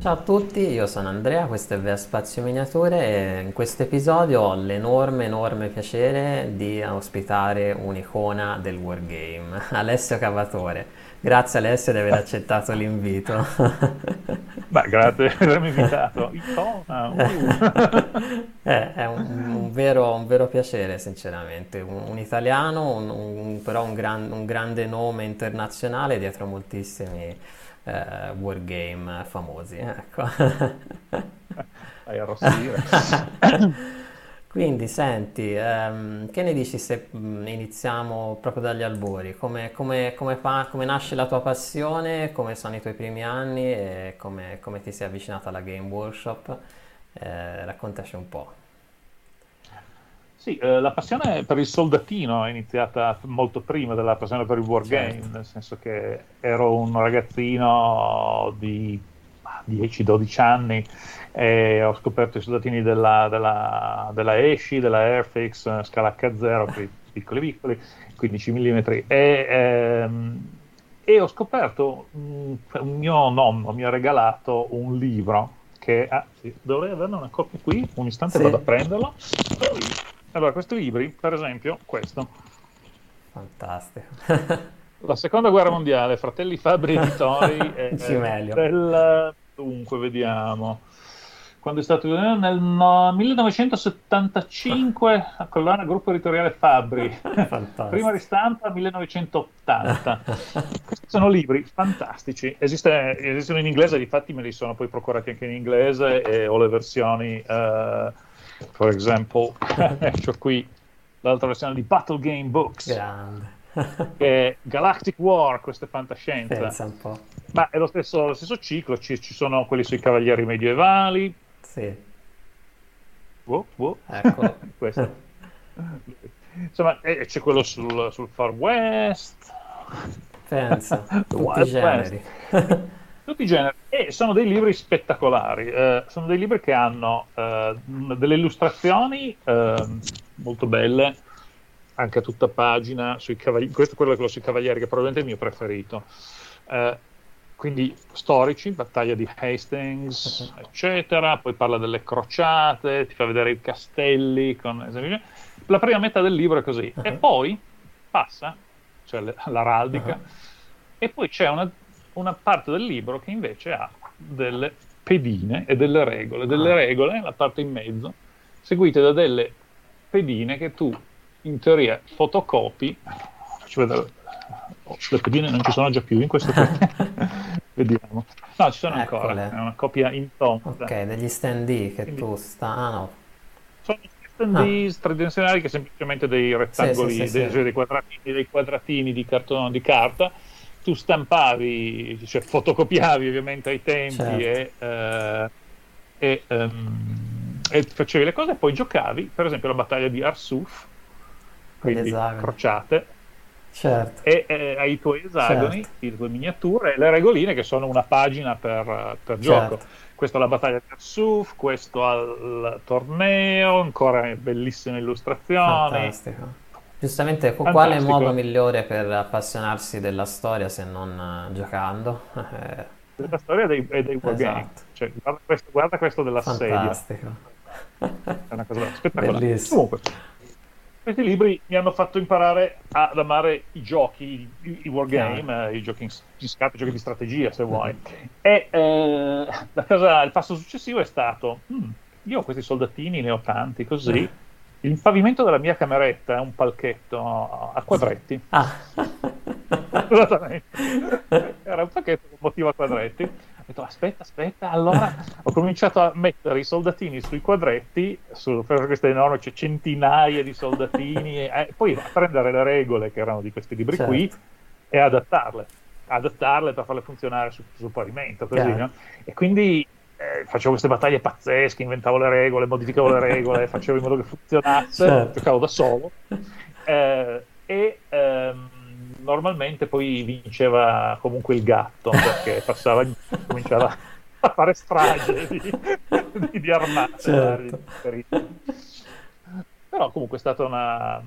Ciao a tutti, io sono Andrea, questo è Vea Spazio Miniature e in questo episodio ho l'enorme, enorme piacere di ospitare un'icona del Wargame, Alessio Cavatore. Grazie Alessio di aver accettato l'invito. Beh, grazie di avermi invitato. Icona, uh. Eh, è un, un vero, un vero piacere, sinceramente. Un, un italiano, però un, gran- un grande nome internazionale dietro moltissimi eh, wargame famosi. Ecco. Fai arrossire. Quindi, senti, ehm, che ne dici se mh, iniziamo proprio dagli albori? Come, come- come pa- come nasce la tua passione? Come sono i tuoi primi anni e come, come ti sei avvicinato alla Game Workshop? Eh, raccontaci un po'. Sì, eh, la passione per il soldatino è iniziata molto prima della passione per il wargame, Certo. nel senso che ero un ragazzino di 10-12 anni e ho scoperto i soldatini della, della, della ESCI, della Airfix, scala H0, quelli piccoli piccoli, 15 mm, e, ehm, e ho scoperto, un mio nonno mi ha regalato un libro che, ah, sì, dovrei averne una copia qui, un istante Sì. vado a prenderlo. Allora, questi libri, per esempio, questo, Fantastico. La seconda guerra mondiale, Fratelli Fabbri Editori, eh, Cimelio. del, dunque, vediamo, quando è stato nel no- 1975, a collana Gruppo Editoriale Fabbri, Fantastico. prima ristampa 1980. Questi sono libri fantastici, Esiste- esistono in inglese, difatti me li sono poi procurati anche in inglese e ho le versioni, eh, per esempio, ecco qui l'altra versione di Battle Game Books Grande. Galactic War, questa è fantascienza. Pensa un po'. Ma è lo stesso, lo stesso ciclo, ci, ci sono quelli sui cavalieri medievali. Sì, Wow, wow. eccolo. Questo. Insomma, e- c'è quello sul, sul Far West. Pensa, tutti i Wild generi. Tutti i generi. E sono dei libri spettacolari. eh, sono dei libri che hanno eh, delle illustrazioni eh, molto belle, anche a tutta pagina, sui cavalieri. Questo è quello, quello sui cavalieri, che probabilmente è il mio preferito. Eh, quindi storici, battaglia di Hastings, eccetera. Poi parla delle crociate, ti fa vedere i castelli. Con... La prima metà del libro è così. E Uh-huh. poi passa, cioè l'araldica, Uh-huh. e poi c'è una, una parte del libro che invece ha delle pedine e delle regole. Delle Ah. regole, la parte in mezzo, seguite da delle pedine che tu in teoria fotocopi. Faccio vedere. Oh, le pedine non ci sono già più in questo Vediamo. No, ci sono ancora. Eccole. È una copia in tonda. Ok, degli stand-in che Quindi- tu sta... Ah no, Sono standees tridimensionali che semplicemente dei rettangoli, Sì, sì, sì, dei, cioè dei quadratini, dei quadratini di cartone di carta. Tu stampavi, cioè fotocopiavi ovviamente ai tempi Certo. e, eh, e, ehm, e facevi le cose e poi giocavi, per esempio la battaglia di Arsuf, quindi esagoni. crociate, certo. e eh, hai i tuoi esagoni, Certo. le tue miniature e le regoline che sono una pagina per, per gioco. Certo. Questo alla battaglia di Arsuf, questo al torneo, ancora bellissime illustrazioni. Fantastico. Giustamente, Fantastico. quale modo migliore per appassionarsi della storia se non eh, giocando? Eh, La storia dei, dei wargame. Esatto. Cioè, guarda, questo, guarda questo della sedia, fantastico. è una cosa spettacolare. Bellissimo. Comunque, questi libri mi hanno fatto imparare ad amare i giochi, i, i wargame, eh, i giochi in, in scatola, i giochi di strategia se vuoi. E eh, la cosa, il passo successivo è stato, "Hmm, io ho questi soldatini, ne ho tanti, così. Il pavimento della mia cameretta è un palchetto a quadretti. Ah, Esattamente. Era un pacchetto con motivo a quadretti. Ho detto, aspetta, aspetta, allora ho cominciato a mettere i soldatini sui quadretti, su per queste enormi, c'è centinaia di soldatini, e eh, poi a prendere le regole che erano di questi libri Certo. qui e adattarle, adattarle per farle funzionare su- sul pavimento, così, no? E quindi eh, facevo queste battaglie pazzesche, inventavo le regole, modificavo le regole, facevo in modo che funzionasse, Certo. giocavo da solo. Eh, e ehm, normalmente poi vinceva comunque il gatto perché passava, cominciava a fare strage di, di, di armate. Certo. varie, Però comunque è stata una...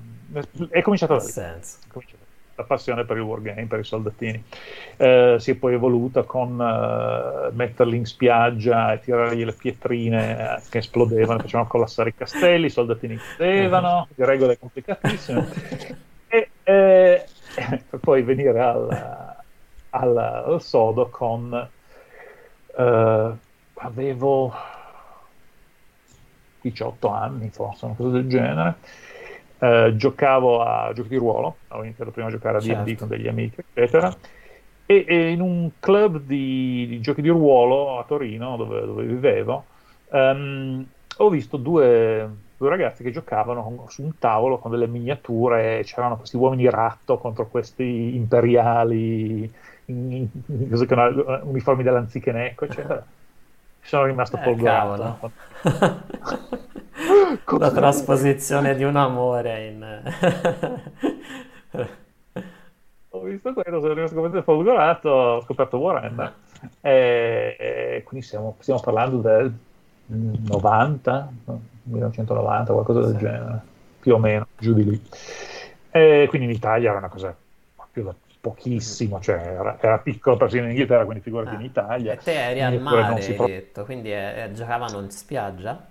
è cominciato da lì. senso. È cominciato. La passione per il wargame, per i soldatini. Eh, si è poi evoluta con eh, metterli in spiaggia e tirargli le pietrine eh, che esplodevano, facevano collassare i castelli, i soldatini cadevano, le regole complicatissime. e eh, per poi venire al, al, al sodo con... Avevo 18 anni, forse, una cosa del genere eh, giocavo a giochi di ruolo, avevo iniziato prima a giocare a D&D certo. con degli amici, eccetera, e, e, in un club di, di, giochi di ruolo a Torino, dove, dove vivevo, um, ho visto due, due, ragazzi che giocavano su un tavolo con delle miniature, c'erano questi uomini ratto contro questi imperiali, in, in, in, uniformi dell'anzichenecco, eccetera. Sono rimasto eh, folgorato. la trasposizione di un amore in... ho visto quello, sono rimasto completamente folgorato, ho scoperto Warhammer. E, e quindi stiamo, stiamo, parlando del 90, 1990, qualcosa del sì. genere, più o meno, giù di lì. E quindi in Italia era una cosa più da pochissimo, cioè era, era piccolo persino in Inghilterra, quindi figurati ah. in Italia. E te eri al mare, hai pro... detto, quindi eh, giocavano in spiaggia?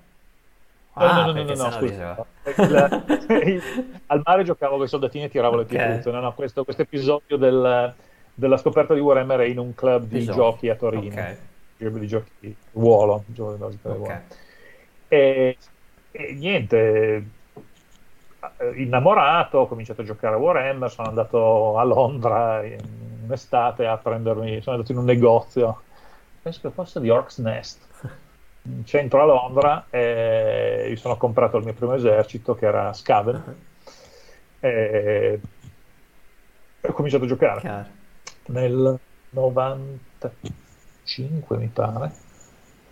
Ah, no, no, no, no, scusa. al mare giocavo con i soldatini e tiravo le pietruzze. Okay. No, no, questo, questo episodio del, della scoperta di Warhammer è in un club di, giochi a Torino. Di giochi di ruolo. Giochi ruolo. E, niente, innamorato, ho cominciato a giocare a Warhammer, sono andato a Londra in, in estate a prendermi, sono andato in un negozio, penso che fosse di Orcs Nest. In centro a Londra e mi sono comprato il mio primo esercito che era Scaven e ho cominciato a giocare. Chiaro. nel 95 mi pare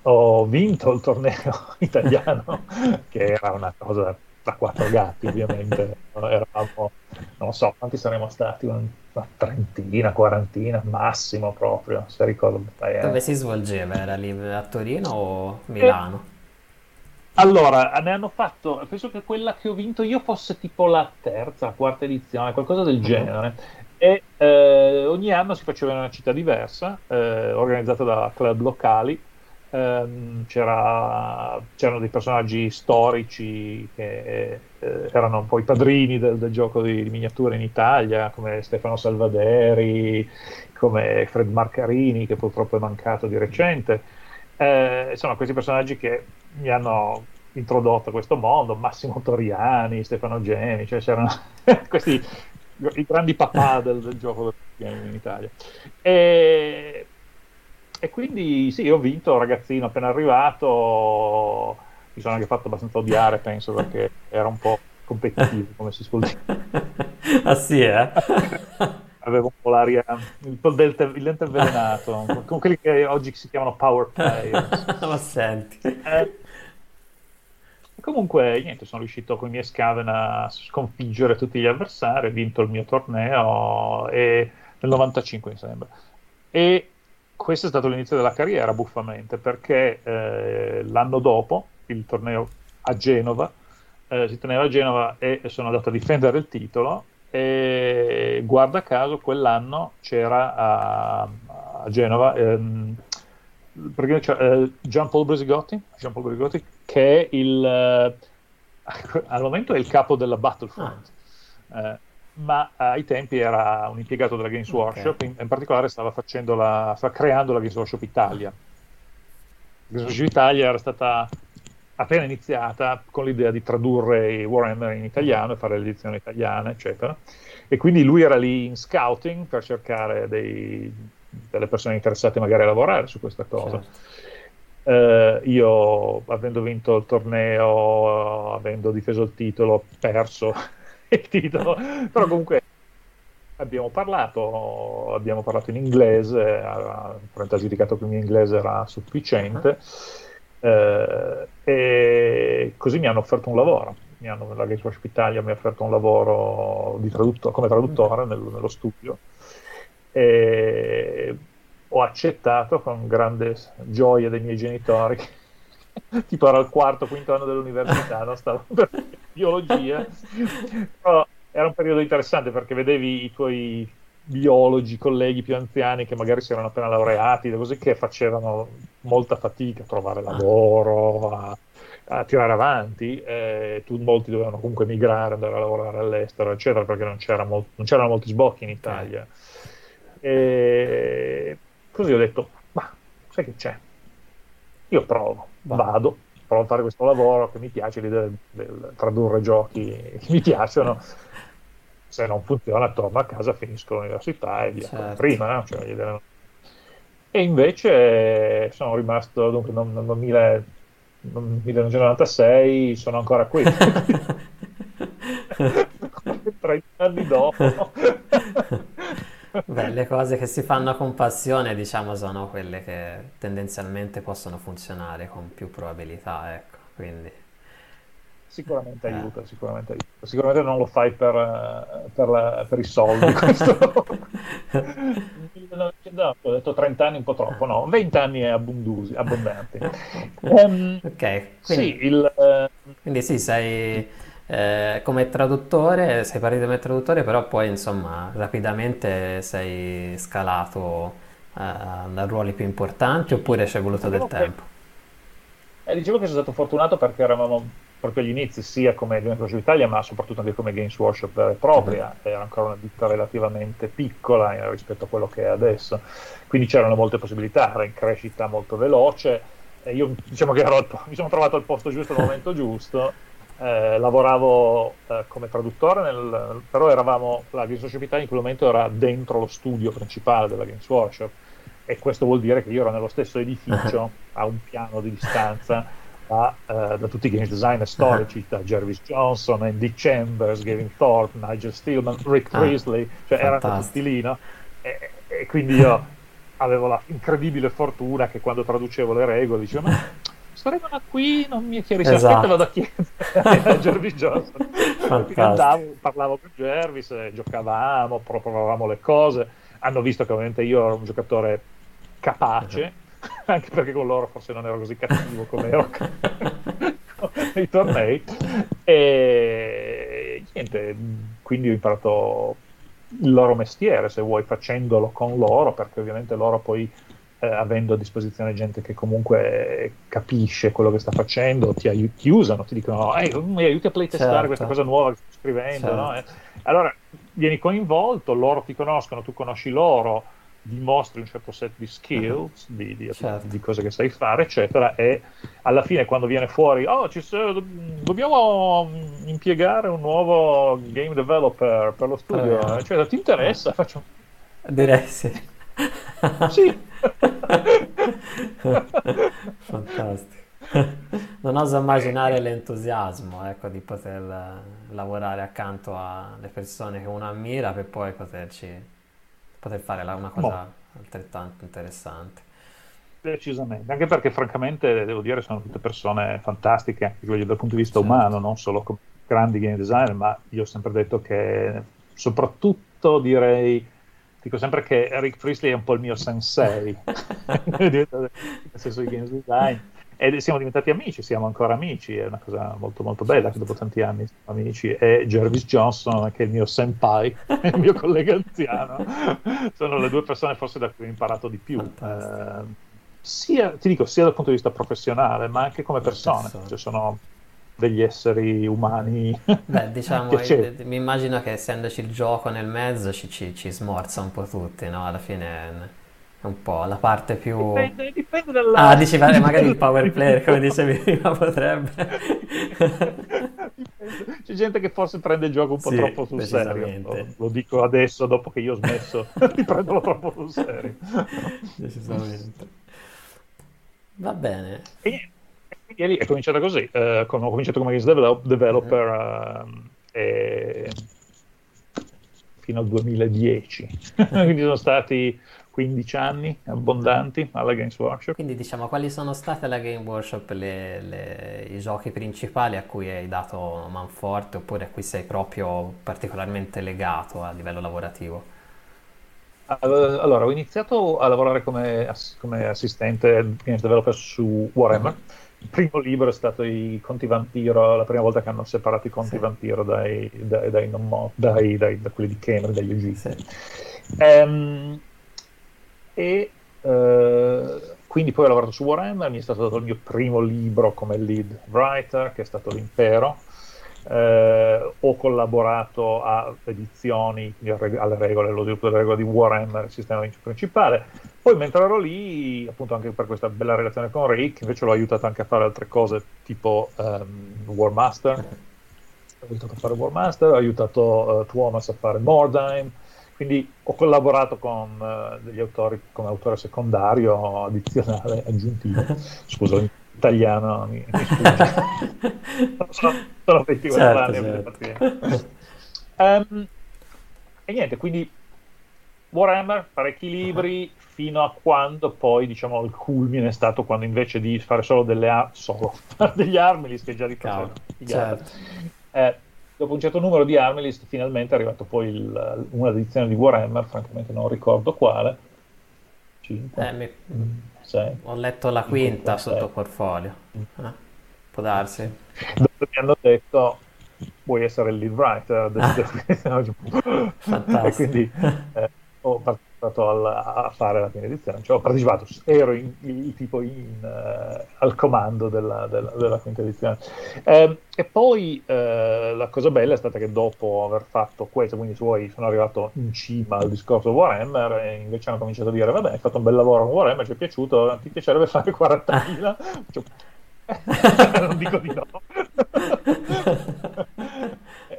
ho vinto il torneo italiano che era una cosa da quattro gatti ovviamente. Eravamo non so quanti saremmo stati? Una trentina, quarantina massimo proprio se ricordo bene. Dove si svolgeva? era lì a Torino o Milano? Eh, allora ne hanno fatto penso che quella che ho vinto io fosse tipo la terza, la quarta edizione qualcosa del genere. E eh, ogni anno si faceva in una città diversa eh, organizzata da club locali ehm, c'erano dei personaggi storici che eh, erano un po' i padrini del, del gioco di, di, miniature in Italia, come Stefano Salvaderi, come Fred Marcarini, che purtroppo è mancato di recente. Eh, sono questi personaggi che mi hanno introdotto a questo mondo, Massimo Toriani, Stefano Geni, cioè c'erano questi i grandi papà del, del gioco in Italia. E e quindi sì, ho vinto, ragazzino appena arrivato, mi sono anche fatto abbastanza odiare, penso, perché era un po' competitivo, come si suol dire. ah sì, eh? Avevo un po' l'aria, po' del il lente avvelenato, con quelli che oggi si chiamano power players. Ma senti. Eh, comunque, niente, sono riuscito con i miei scaven a sconfiggere tutti gli avversari, ho vinto il mio torneo e, nel 95 mi sembra. E questo è stato l'inizio della carriera, buffamente, perché eh, l'anno dopo, il torneo a Genova, eh, si teneva a Genova e sono andato a difendere il titolo e guarda caso quell'anno c'era a, a Genova ehm, eh, Gian Paul Brisigotti, che è il, eh, al momento è il capo della Battlefront. Ah. Ma eh, ai tempi era un impiegato della Games Workshop, okay. in, in, particolare stava, la, stava, creando la Games Workshop Italia. La Games Workshop Italia era stata appena iniziata con l'idea di tradurre i Warhammer in italiano e fare l'edizione italiana, eccetera. E quindi lui era lì in scouting per cercare dei, delle persone interessate magari a lavorare su questa cosa. Certo. Uh, io, avendo vinto il torneo, avendo difeso il titolo, ho perso il titolo, però comunque abbiamo parlato, abbiamo parlato in inglese, ha giudicato che il mio inglese era sufficiente eh, e così mi hanno offerto un lavoro. Mi hanno, la Workshop Italia mi ha offerto un lavoro tradutto, come traduttore nel, nello studio e ho accettato con grande gioia dei miei genitori tipo era il quarto, quinto anno dell'università, no? stavo per biologia, però era un periodo interessante perché vedevi i tuoi biologi, colleghi più anziani che magari si erano appena laureati, così che facevano molta fatica a trovare lavoro, a, a tirare avanti, eh, tu, molti dovevano comunque migrare, andare a lavorare all'estero, eccetera, perché non, c'era molt- non c'erano molti sbocchi in Italia. E così ho detto, ma sai che c'è? Io provo, vado, provo a fare questo lavoro che mi piace, l'idea del, del tradurre giochi che mi piacciono. Se non funziona, torno a casa, finisco l'università e via certo. prima. No? Cioè, e invece sono rimasto, dunque, nel 1996 sono ancora qui. 30 anni dopo. Beh, le cose che si fanno con passione, diciamo, sono quelle che tendenzialmente possono funzionare con più probabilità, ecco, quindi... Sicuramente eh. aiuta, sicuramente aiuta. Sicuramente non lo fai per, per, la, per i soldi, questo... no, ho detto 30 anni un po' troppo, no, 20 anni è abbondanti. Um, ok, quindi, sì, il, uh... quindi sì, sei eh, come traduttore, sei partito come traduttore, però poi insomma rapidamente sei scalato eh, da ruoli più importanti oppure ci è voluto del tempo? Eh, dicevo che sono stato fortunato perché eravamo proprio agli inizi, sia come Game Project Italia, ma soprattutto anche come Games Workshop vera e propria. Era ancora una ditta relativamente piccola eh, rispetto a quello che è adesso, quindi c'erano molte possibilità, era in crescita molto veloce. E io diciamo che ero, mi sono trovato al posto giusto al momento giusto eh, lavoravo eh, come traduttore, nel, però eravamo, la Games Workshop Italia in quel momento era dentro lo studio principale della Games Workshop e questo vuol dire che io ero nello stesso edificio a un piano di distanza da, eh, da tutti i games designer storici, da Jervis Johnson, Andy Chambers, Gavin Thorpe, Nigel Stillman, Rick ah, Priestley, cioè fantastico. erano tutti lì, no? E, e quindi io avevo la incredibile fortuna che quando traducevo le regole dicevo ma questa regola qui non mi è chiarissima, esatto. vado a chiedere a Jervis Johnson. Andavo, parlavo con Jervis, giocavamo, provavamo le cose. Hanno visto che ovviamente io ero un giocatore capace, uh-huh. anche perché con loro forse non ero così cattivo come ero nei tornei. E niente, quindi ho imparato il loro mestiere, se vuoi, facendolo con loro, perché ovviamente loro poi eh, avendo a disposizione gente che comunque capisce quello che sta facendo, ti, aiut- ti usano, ti dicono hey, mi aiuti a playtestare certo. questa cosa nuova che sto scrivendo. Certo. No? allora vieni coinvolto, loro ti conoscono, tu conosci loro, dimostri un certo set di skills, uh-huh. di, di, certo. di, cose che sai fare, eccetera, e alla fine quando viene fuori, oh, ci, dobbiamo impiegare un nuovo game developer per lo studio, uh, eccetera, ti interessa? Faccio... Direi sì. Sì. Fantastico. Non oso immaginare l'entusiasmo ecco, di poter lavorare accanto alle persone che uno ammira per poi poterci, poter fare una cosa no. altrettanto interessante. Decisamente, anche perché francamente devo dire sono tutte persone fantastiche anche dal punto di vista certo. umano, non solo come grandi game designer, ma io ho sempre detto che soprattutto direi dico sempre che Eric Priestley è un po' il mio sensei, nel senso di games design. E siamo diventati amici, siamo ancora amici, è una cosa molto molto bella che dopo tanti anni siamo amici. E Jervis Johnson, che è il mio senpai, il mio collega anziano, sono le due persone forse da cui ho imparato di più. Eh, sia, ti dico, sia dal punto di vista professionale, ma anche come persone. Cioè sono degli esseri umani. Beh, diciamo, mi immagino che essendoci il gioco nel mezzo ci, ci, ci, smorza un po' tutti, no? Alla fine è un po' la parte più... Dipende, dipende dalla... Ah, dici magari il power player, come dicevi prima, potrebbe... C'è gente che forse prende il gioco un po' sì, troppo sul serio. Lo, lo, dico adesso, dopo che io ho smesso di prenderlo troppo sul serio. Decisamente. Va bene. E e lì è cominciata così, uh, ho cominciato come games develop- developer uh, e... fino al 2010, quindi sono stati 15 anni abbondanti alla Games Workshop. Quindi diciamo, quali sono state alla Game Workshop le, le, i giochi principali a cui hai dato manforte oppure a cui sei proprio particolarmente legato a livello lavorativo? Allora, ho iniziato a lavorare come, come assistente games developer su Warhammer il primo libro è stato i conti vampiro, la prima volta che hanno separato i conti sì. vampiro dai, dai, dai, mo, dai, da quelli di Cameron, dagli UG. Sì. Um, e uh, quindi poi ho lavorato su Warhammer, mi è stato dato il mio primo libro come lead writer, che è stato L'Impero. Eh, ho collaborato a edizioni, alle regole, allo sviluppo delle regole di Warhammer, il sistema principale. Poi mentre ero lì, appunto anche per questa bella relazione con Rick, invece l'ho aiutato anche a fare altre cose tipo um, War Master. Ho aiutato a fare War Master, ho aiutato uh, Tuomas a fare Mordheim, quindi ho collaborato con uh, degli autori come autore secondario, addizionale, aggiuntivo. Scusa, in italiano mi, mi sono, sono 24 certo, anni. Certo. Um, e niente, quindi Warhammer, parecchi libri, fino a quando poi, diciamo, il culmine è stato quando invece di fare solo delle ar- solo, degli armi, che già di certo. eh, dopo un certo numero di Armelist finalmente è arrivato poi il, una edizione di Warhammer, francamente non ricordo quale. 5, eh, mi... 6. Ho letto la quinta 5, sotto portfolio. Eh, può darsi. Dove mi hanno detto vuoi essere il lead writer Fantastico. e quindi eh, ho partecipato al, a fare la prima edizione, cioè ho partecipato, ero in, in, tipo in, uh, al comando della, della, della quinta edizione. Eh, e poi eh, la cosa bella è stata che dopo aver fatto questo, quindi su voi sono arrivato in cima al discorso Warhammer e invece hanno cominciato a dire vabbè hai fatto un bel lavoro con Warhammer, ci è piaciuto, ti piacerebbe fare 40.000? Cioè, non dico di no.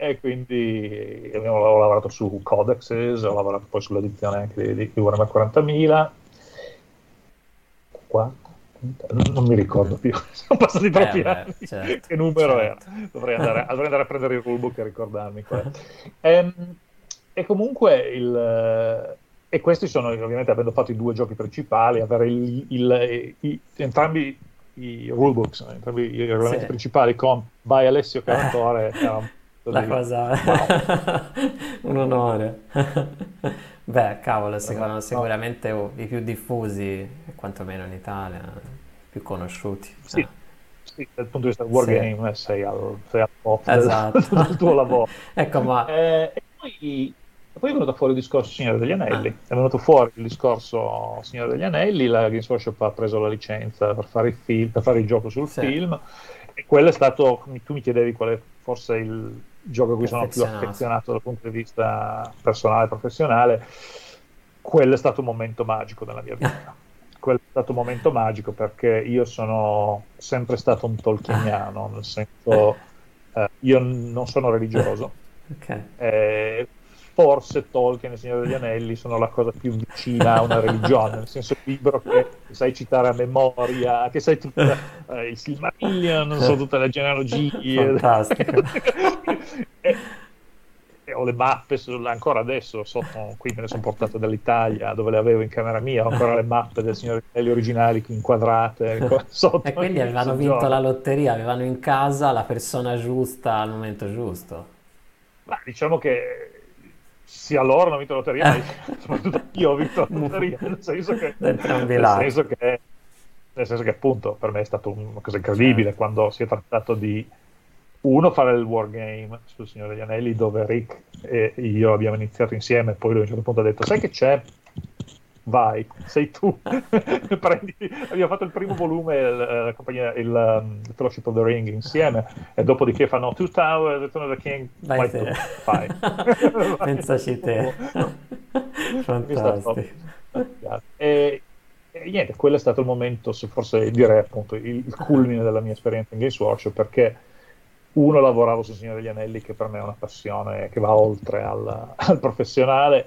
e quindi abbiamo, ho lavorato su Codexes, ho lavorato poi sull'edizione anche di, di Warhammer 40.000. Qua? Non mi ricordo più, sono passati troppi eh, anni. Certo, che numero certo. era? Dovrei andare, dovrei andare, a prendere il rulebook e ricordarmi. e, ehm, e comunque il, e questi sono ovviamente avendo fatto i due giochi principali, avere il, il, i, entrambi i rulebooks, entrambi i regolamenti sì. principali con by Alessio eh. era la cosa wow. un onore beh cavolo secondo, sicuramente oh, i più diffusi quantomeno in Italia più conosciuti sì, eh. sì dal punto di vista del wargame sì. sei, al, sei al top esatto. del, del, tuo lavoro ecco ma eh, e poi poi è venuto fuori il discorso Signore degli Anelli, ah. è venuto fuori il discorso Signore degli Anelli, la Games Workshop ha preso la licenza per fare il, film, per fare il gioco sul sì. film e quello è stato, tu mi chiedevi qual è forse il gioco a cui sono più affezionato dal punto di vista personale e professionale, quello è stato un momento magico nella mia vita. quello è stato un momento magico perché io sono sempre stato un tolkieniano, nel senso eh, io non sono religioso. Okay. Eh, forse Tolkien e il Signore degli Anelli sono la cosa più vicina a una religione, nel senso il libro che sai citare a memoria, che sai tutta eh, il Silmarillion, non so tutte le genealogie. E, e ho le mappe ancora adesso, sono, qui me ne sono portate dall'Italia dove le avevo in camera mia, ho ancora le mappe del Signore degli Anelli originali inquadrate. Sotto, e quindi avevano vinto giorno. la lotteria, avevano in casa la persona giusta al momento giusto. Ma diciamo che sia loro hanno vinto la lotteria, ma soprattutto io ho vinto la lotteria, nel senso che, nel senso che, nel senso che appunto per me è stato una cosa incredibile certo. quando si è trattato di uno fare il wargame sul Signore degli Anelli dove Rick e io abbiamo iniziato insieme e poi lui a un certo punto ha detto sai che c'è vai, sei tu. Prendi, abbiamo fatto il primo volume, il, eh, la compagnia, il, um, il, Fellowship of the Ring insieme, e dopodiché fanno Two Towers, Return of the King, vai, vai tu, fai. Pensaci te. Fantastico. E, e, niente, quello è stato il momento, forse direi appunto, il, il culmine della mia esperienza in Games Workshop, perché uno lavoravo sul Signore degli Anelli, che per me è una passione che va oltre al, al professionale,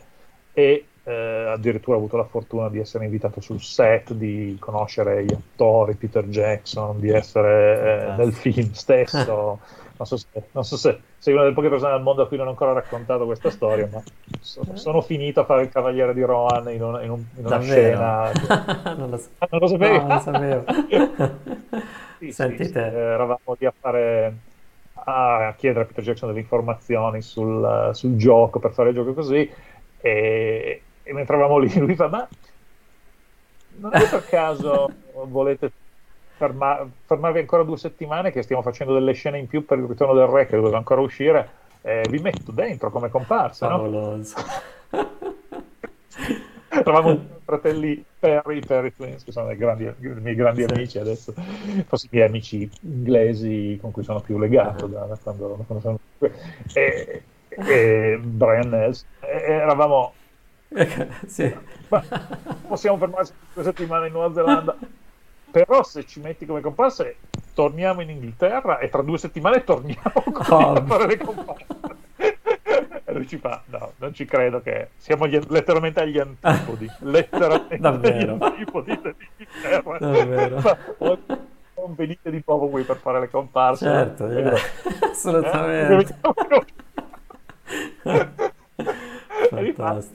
e eh, addirittura ho avuto la fortuna di essere invitato sul set, di conoscere gli attori, Peter Jackson, di essere eh, nel film stesso. Non so, se, non so se sei una delle poche persone al mondo a cui non ho ancora raccontato questa storia, ma so, sono finito a fare il Cavaliere di Rohan in, un, in, un, in una scena. non, lo so. Ah, non lo sapevi? No, non lo sapevo. sì, Sentite. Sì, eravamo lì a fare a chiedere a Peter Jackson delle informazioni sul, sul gioco per fare il gioco così e, e mentre eravamo lì lui fa ma non è per caso volete ferma, fermarvi ancora due settimane che stiamo facendo delle scene in più per il ritorno del re che doveva ancora uscire, eh, vi metto dentro come comparsa, Favoloso. no? Eravamo fratelli Perry, Perry Twins, che sono grandi, i miei grandi amici adesso, forse i miei amici inglesi con cui sono più legato da, da quando, da quando sono... E, e Brian Nels, eravamo... sì. possiamo fermarci due settimane in Nuova Zelanda, però se ci metti come comparse torniamo in Inghilterra e tra due settimane torniamo oh. a fare le comparse e lui ci fa no non ci credo che siamo gli, letteralmente agli antipodi letteralmente Davvero? agli antipodi dell'Inghilterra Davvero? non venite di nuovo qui per fare le comparse certo eh, assolutamente eh?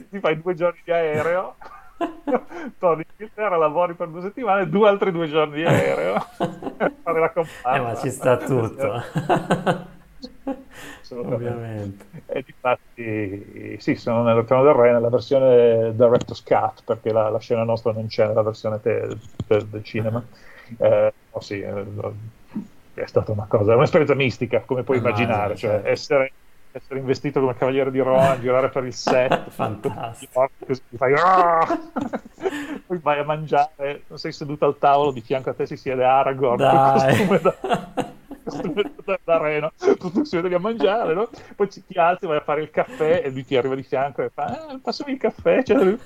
Ti fai due giorni di aereo torni in Inghilterra, lavori per due settimane, due altri due giorni di aereo fare la comparsa. Eh, ma ci sta tutto. Ovviamente. E difatti, sì, sono nel Trono del Re nella versione Director's Cut, perché la, la scena nostra non c'è nella versione te, te, del cinema. Eh, oh, sì, eh, è stata una cosa, un'esperienza mistica, come puoi ah, immaginare, cioè certo. essere essere investito come cavaliere di Rohan, girare per il set, fantastico. Così fai, ah! poi vai a mangiare, sei seduto al tavolo, di fianco a te si siede Aragorn, Dai. costume da, costume da reno, tutti si vedono a mangiare, no? poi ti alzi, vai a fare il caffè e lui ti arriva di fianco e fa, eh, passami il caffè, cioè,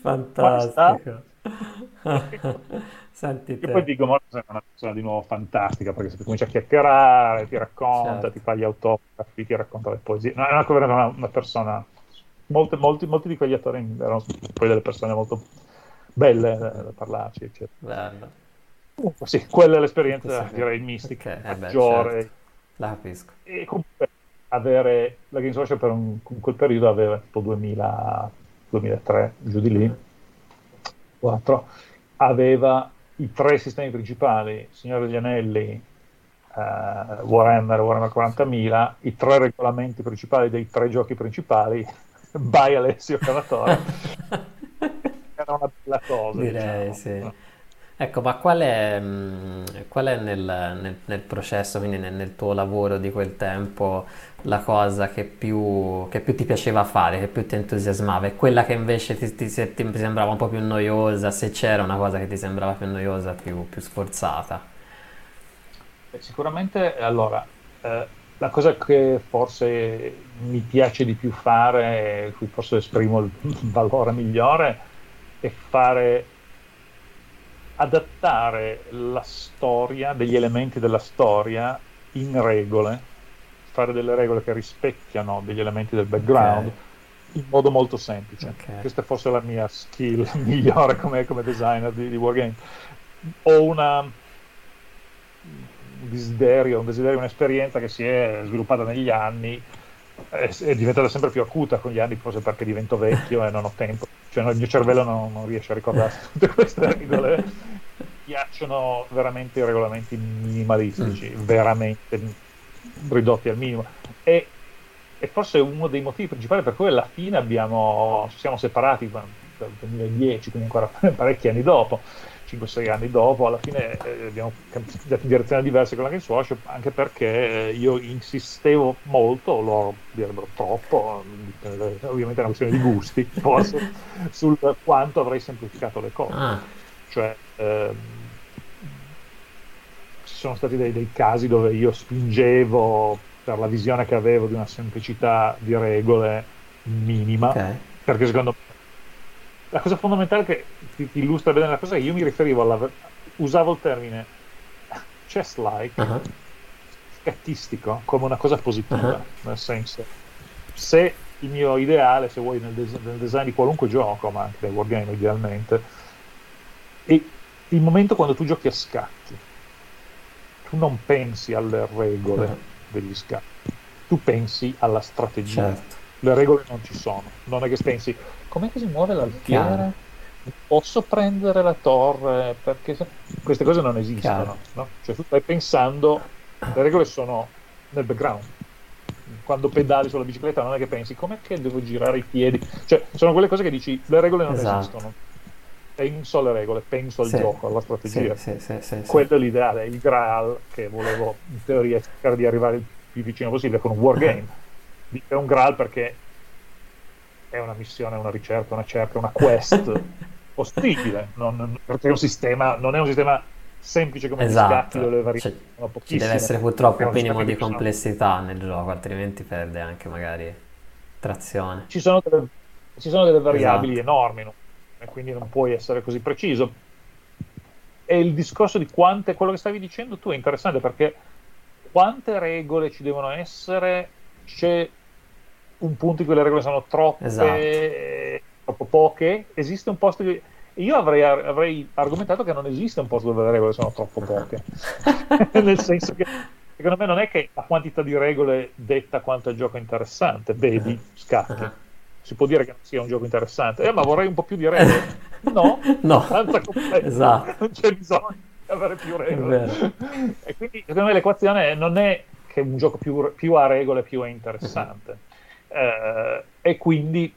fantastico. Senti. E poi Viggo Mortensen è una persona di nuovo fantastica perché se comincia a chiacchierare, ti racconta, certo. ti fa gli autografi, ti racconta le poesie. No, è una, una, persona. Molti, molti, molti, di quegli attori erano poi delle persone molto belle da, parlarci, eccetera. Comunque, sì, quella è l'esperienza, sì, direi, mistica, okay. maggiore. Eh beh, certo. La capisco. E comunque avere la Games Workshop per un, in quel periodo aveva tipo 2000, 2003, giù di lì, 4, aveva i tre sistemi principali, Signore degli Anelli, uh, Warhammer, Warhammer 40.000, i tre regolamenti principali dei tre giochi principali, by Alessio Cavatore. Era una bella cosa. Direi, diciamo. sì. Ecco, ma qual è, mm, qual è nel, nel, nel, processo, quindi nel, nel, tuo lavoro di quel tempo, la cosa che più, che più, ti piaceva fare, che più ti entusiasmava e quella che invece ti, ti, ti, sembrava un po' più noiosa, se c'era una cosa che ti sembrava più noiosa, più, più sforzata? Sicuramente, allora, eh, la cosa che forse mi piace di più fare, qui forse esprimo il valore migliore, è fare adattare la storia, degli elementi della storia in regole, fare delle regole che rispecchiano degli elementi del background okay. in modo molto semplice. Okay. Questa è forse la mia skill migliore come, come designer di, di wargame. Ho una, un desiderio, un desiderio, un'esperienza che si è sviluppata negli anni, è, è diventata sempre più acuta con gli anni, forse perché divento vecchio e non ho tempo cioè il mio cervello non, non riesce a ricordarsi tutte queste regole. Piacciono veramente i regolamenti minimalistici, mm. veramente ridotti al minimo. E, e, forse uno dei motivi principali per cui alla fine abbiamo, ci siamo separati dal 2010, quindi ancora parecchi anni dopo, 5-6 anni dopo, alla fine eh, abbiamo cambiato in direzioni diverse con la Games Workshop, anche perché eh, io insistevo molto, loro direbbero troppo, ovviamente è una questione di gusti, forse, sul quanto avrei semplificato le cose. Ah. Cioè, ehm, sono stati dei, dei casi dove io spingevo per la visione che avevo di una semplicità di regole minima, okay. perché secondo me la cosa fondamentale che ti, ti, illustra bene la cosa è che io mi riferivo alla usavo il termine chess-like uh-huh. scattistico come una cosa positiva uh-huh. nel senso se il mio ideale se vuoi nel, des- nel, design di qualunque gioco ma anche del wargame idealmente è il momento quando tu giochi a scacchi tu non pensi alle regole uh-huh. degli scacchi tu pensi alla strategia certo. le regole non ci sono non è che pensi com'è che si muove l'alfiere? Posso prendere la torre? Perché queste cose non esistono. No? Cioè, tu stai pensando, le regole sono nel background. Quando pedali sulla bicicletta non è che pensi com'è che devo girare i piedi. Cioè, sono quelle cose che dici, le regole non esatto. esistono. Penso alle regole, penso al Sì, gioco, alla strategia. sì, sì. Quello è l'ideale, il Graal che volevo in teoria cercare di arrivare il più vicino possibile con un wargame. Dico è un Graal perché è una missione, una ricerca, una cerca, una quest possibile, non, perché è un sistema, non è un sistema semplice come gli scacchi Esatto, dove le varie Cioè, ci deve essere purtroppo un un minimo di che sono- complessità nel gioco, altrimenti perde anche magari trazione. ci sono delle, ci sono delle variabili Esatto. enormi no? E quindi non puoi essere così preciso. E il discorso di quante, quello che stavi dicendo tu è interessante perché quante regole ci devono essere? C'è un punto in cui le regole sono troppe, Esatto. troppo poche. Esiste un posto che io avrei, avrei argomentato che non esiste un posto dove le regole sono troppo poche, nel senso che secondo me non è che la quantità di regole detta quanto il gioco è interessante. Vedi, scacchi. Si può dire che sia un gioco interessante, eh, ma vorrei un po' più di regole. No, No, esatto. non c'è bisogno di avere più regole. E quindi secondo me l'equazione non è che un gioco più, più ha regole più è interessante. Eh, e quindi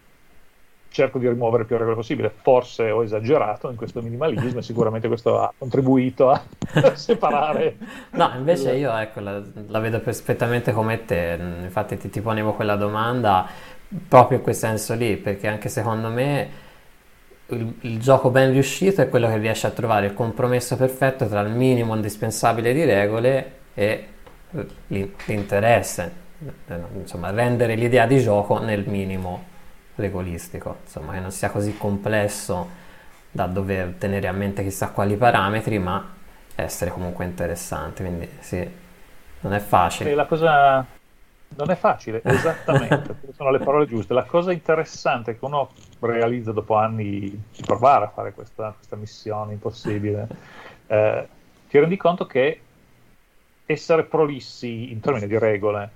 cerco di rimuovere più regole possibile. Forse ho esagerato in questo minimalismo e sicuramente questo ha contribuito a separare. No, invece io ecco, la, la vedo perfettamente come te, infatti ti, ti ponevo quella domanda proprio in quel senso lì, perché anche secondo me il, il gioco ben riuscito è quello che riesce a trovare il compromesso perfetto tra il minimo indispensabile di regole e l'in- l'interesse, insomma, rendere l'idea di gioco nel minimo regolistico, insomma, che non sia così complesso da dover tenere a mente chissà quali parametri, ma essere comunque interessante, quindi sì, non è facile. la cosa non è facile, esattamente, sono le parole giuste. La cosa interessante che uno realizza dopo anni di provare a fare questa, questa missione impossibile, eh, ti rendi conto che essere prolissi in termini di regole,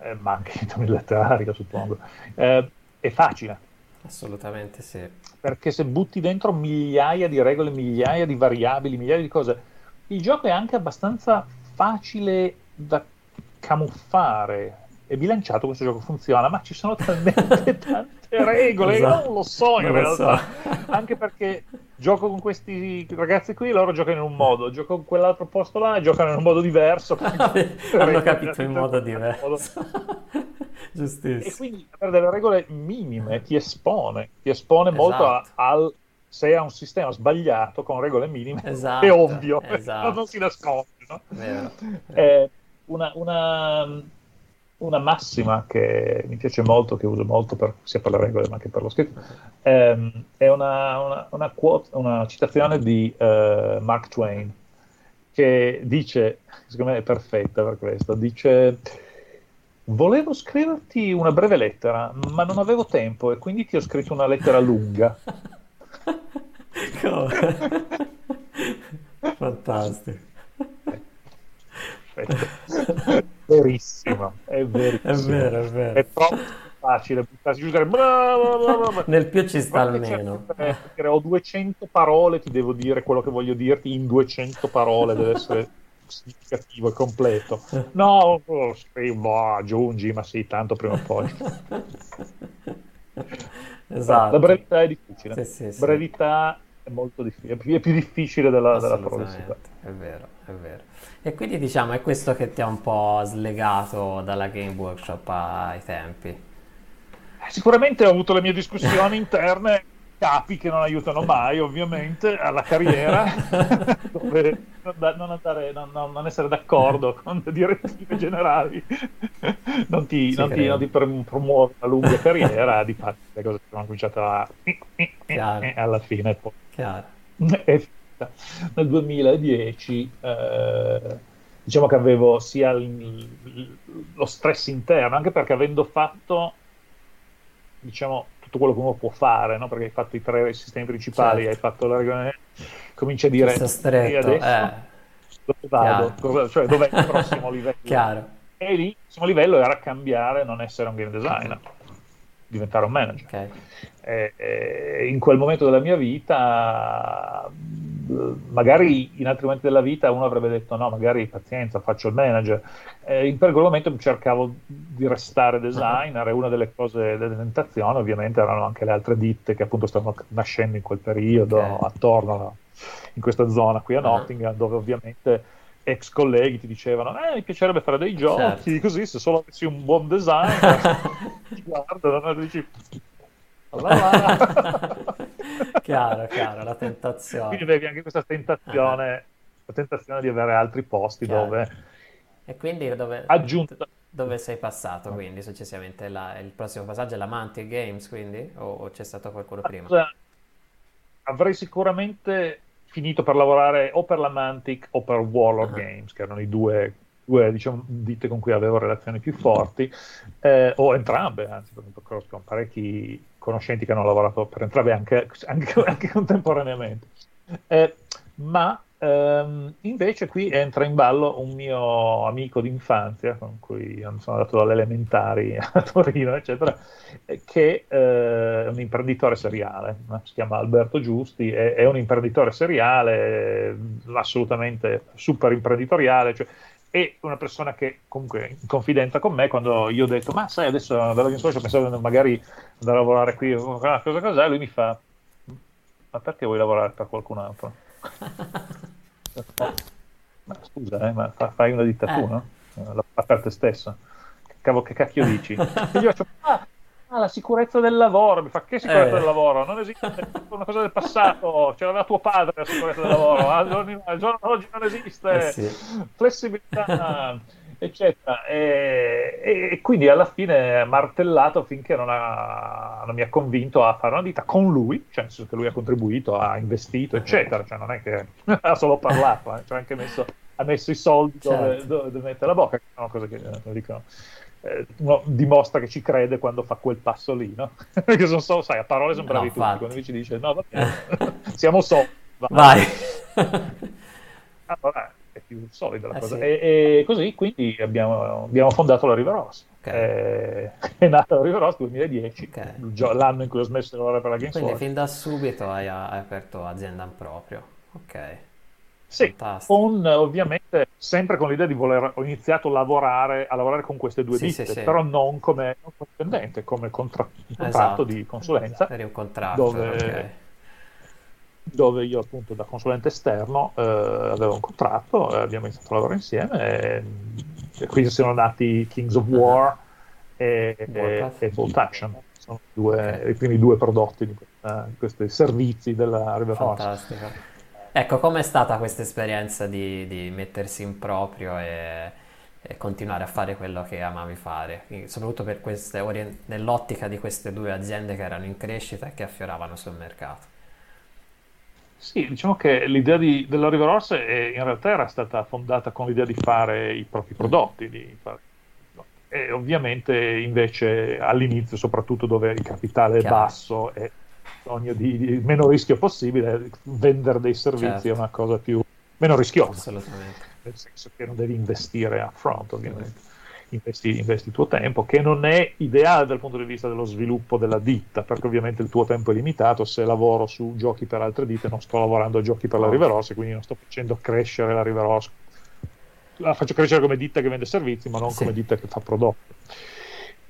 eh, ma anche in termini letterari, suppongo, eh, è facile. Assolutamente sì. perché se butti dentro migliaia di regole, migliaia di variabili, migliaia di cose, il gioco è anche abbastanza facile da camuffare. È bilanciato questo gioco, funziona, ma ci sono talmente tante regole, io Esatto. non lo so in Non realtà. so. Anche perché gioco con questi ragazzi qui, loro giocano in un modo, gioco con quell'altro posto là e giocano in un modo diverso. Hanno capito in modo diverso. E Giustissimo. quindi avere delle regole minime ti espone, ti espone molto a- Esatto. al se ha un sistema sbagliato con regole minime, Esatto, è ovvio, esatto. non si nasconde. no? Vero. Eh, una, una- una massima che mi piace molto, che uso molto per- sia per le regole ma anche per lo scritto, ehm, è una, una- una quote- una citazione di eh, Mark Twain che dice, secondo me è perfetta per questo, dice volevo scriverti una breve lettera ma non avevo tempo e quindi ti ho scritto una lettera lunga. Fantastico. Perfetto. Verissimo, è verissimo. È vero, è vero. È troppo facile buttarsi giù e dire. Nel più ci sta almeno. certo, ho 200 parole, ti devo dire quello che voglio dirti in 200 parole, deve essere significativo e completo. No, oh, scrivo, aggiungi, ma sì, tanto prima o poi. Esatto. La brevità è difficile. Sì, sì, sì. Brevità è molto difficile, è più- difficile della, della è vero, è vero. E quindi diciamo è questo che ti ha un po' slegato dalla Game Workshop ai tempi. Eh, Sicuramente ho avuto le mie discussioni interne, capi che non aiutano mai, ovviamente, alla carriera, dove non, da- non andare- non- non- essere d'accordo con le direttive generali non ti, Ci non ti- non ti prom- promuove una lunga carriera, di fatto le cose sono cominciate a... E alla fine poi Chiaro. finita. Nel 2010 eh, diciamo che avevo sia il- lo stress interno, anche perché avendo fatto diciamo tutto quello che uno può fare, no? perché hai fatto i tre sistemi principali, Certo. hai fatto la regola, cominci a dire Questo "E stretto, adesso eh, dove vado? Chiaro. Cioè dov'è il prossimo livello? chiaro. E lì il prossimo livello era cambiare, non essere un game designer. Diventare un manager. Okay. E, e in quel momento della mia vita, magari in altri momenti della vita uno avrebbe detto no, magari pazienza, faccio il manager. E in quel momento cercavo di restare designer e una delle cose, delle tentazioni ovviamente erano anche le altre ditte che appunto stavano nascendo in quel periodo okay. attorno in questa zona qui a Nottingham, uh-huh. dove ovviamente ex colleghi ti dicevano eh, mi piacerebbe fare dei giochi certo. così se solo avessi un buon design ti guardano e dici chiaro, chiaro, la tentazione. Quindi avevi anche questa tentazione, uh-huh. la tentazione di avere altri posti chiaro. dove... E quindi dove, aggiunta... dove sei passato quindi successivamente? La, il prossimo passaggio è la Mantic Games quindi? O, o c'è stato qualcuno prima? Avrei sicuramente finito per lavorare o per la Mantic o per Warlord uh-huh. Games, che erano i due, due diciamo, ditte con cui avevo relazioni più forti, eh, o entrambe, anzi, perché conosco parecchi conoscenti che hanno lavorato per entrambe anche, anche, anche contemporaneamente. Eh, ma ehm, invece qui entra in ballo un mio amico d'infanzia con cui sono andato alle elementari a Torino, eccetera, che eh, è un imprenditore seriale, si chiama Alberto Giusti, è, è, un imprenditore seriale, assolutamente super imprenditoriale, cioè, è una persona che comunque in confidenza con me quando io ho detto ma sai adesso dall'open social pensavo magari andare a lavorare qui cosa cos'è? Lui mi fa ma perché vuoi lavorare per qualcun altro ma scusa eh, ma fai una dittatura eh. no? per te stesso che, che cacchio dici io faccio ah Ah, la sicurezza del lavoro, mi fa che sicurezza eh. del lavoro? Non esiste, è una cosa del passato, c'era tuo padre la sicurezza del lavoro, al giorno, al giorno d'oggi non esiste, eh sì. flessibilità, eccetera. E, e, quindi alla fine martellato finché non, ha, non, mi ha convinto a fare una ditta con lui, cioè nel senso che lui ha contribuito, ha investito, eccetera, cioè non è che ha solo parlato, eh, cioè anche messo, ha messo i soldi certo. dove, dove, dove mette la bocca, che sono cose che eh, dicono eh, uno dimostra che ci crede quando fa quel passo lì, no? Perché sono solo, sai, a parole sono bravi no, tutti, quando invece dice no, va bene, siamo soli, vai. allora è più solida la eh cosa. Sì. E, e, così quindi abbiamo, abbiamo fondato la Riveros. Okay. È, è nata la Riveros 2010, okay. l'anno in cui ho smesso di lavorare per la Games Quindi fin da subito hai, hai aperto azienda in proprio. Ok. Sì, con, ovviamente sempre con l'idea di voler, ho iniziato a lavorare, a lavorare con queste due sì, ditte, sì, sì. però non come dipendente, come contra, contratto esatto. di consulenza. Per un contratto, dove, okay. Dove, io appunto da consulente esterno eh, avevo un contratto, eh, abbiamo iniziato a lavorare insieme e, quindi sono nati Kings of War e, e, e Bolt Action. Sono due, i primi due prodotti di, questa, di questi servizi della River Fantastico. Ecco, com'è stata questa esperienza di, di mettersi in proprio e, e, continuare a fare quello che amavi fare, soprattutto per queste, nell'ottica di queste due aziende che erano in crescita e che affioravano sul mercato? Sì, diciamo che l'idea di, della River Horse in realtà era stata fondata con l'idea di fare i propri prodotti, fare... e ovviamente invece all'inizio, soprattutto dove il capitale Chiaro. è basso e bisogno di, di, meno rischio possibile, vendere dei servizi certo. è una cosa più meno rischiosa. Assolutamente. Nel senso che non devi investire a front, ovviamente. Investi, investi, il tuo tempo, che non è ideale dal punto di vista dello sviluppo della ditta, perché ovviamente il tuo tempo è limitato. Se lavoro su giochi per altre ditte, non sto lavorando a giochi per la Riveros, quindi non sto facendo crescere la Riveros. La faccio crescere come ditta che vende servizi, ma non sì. come ditta che fa prodotti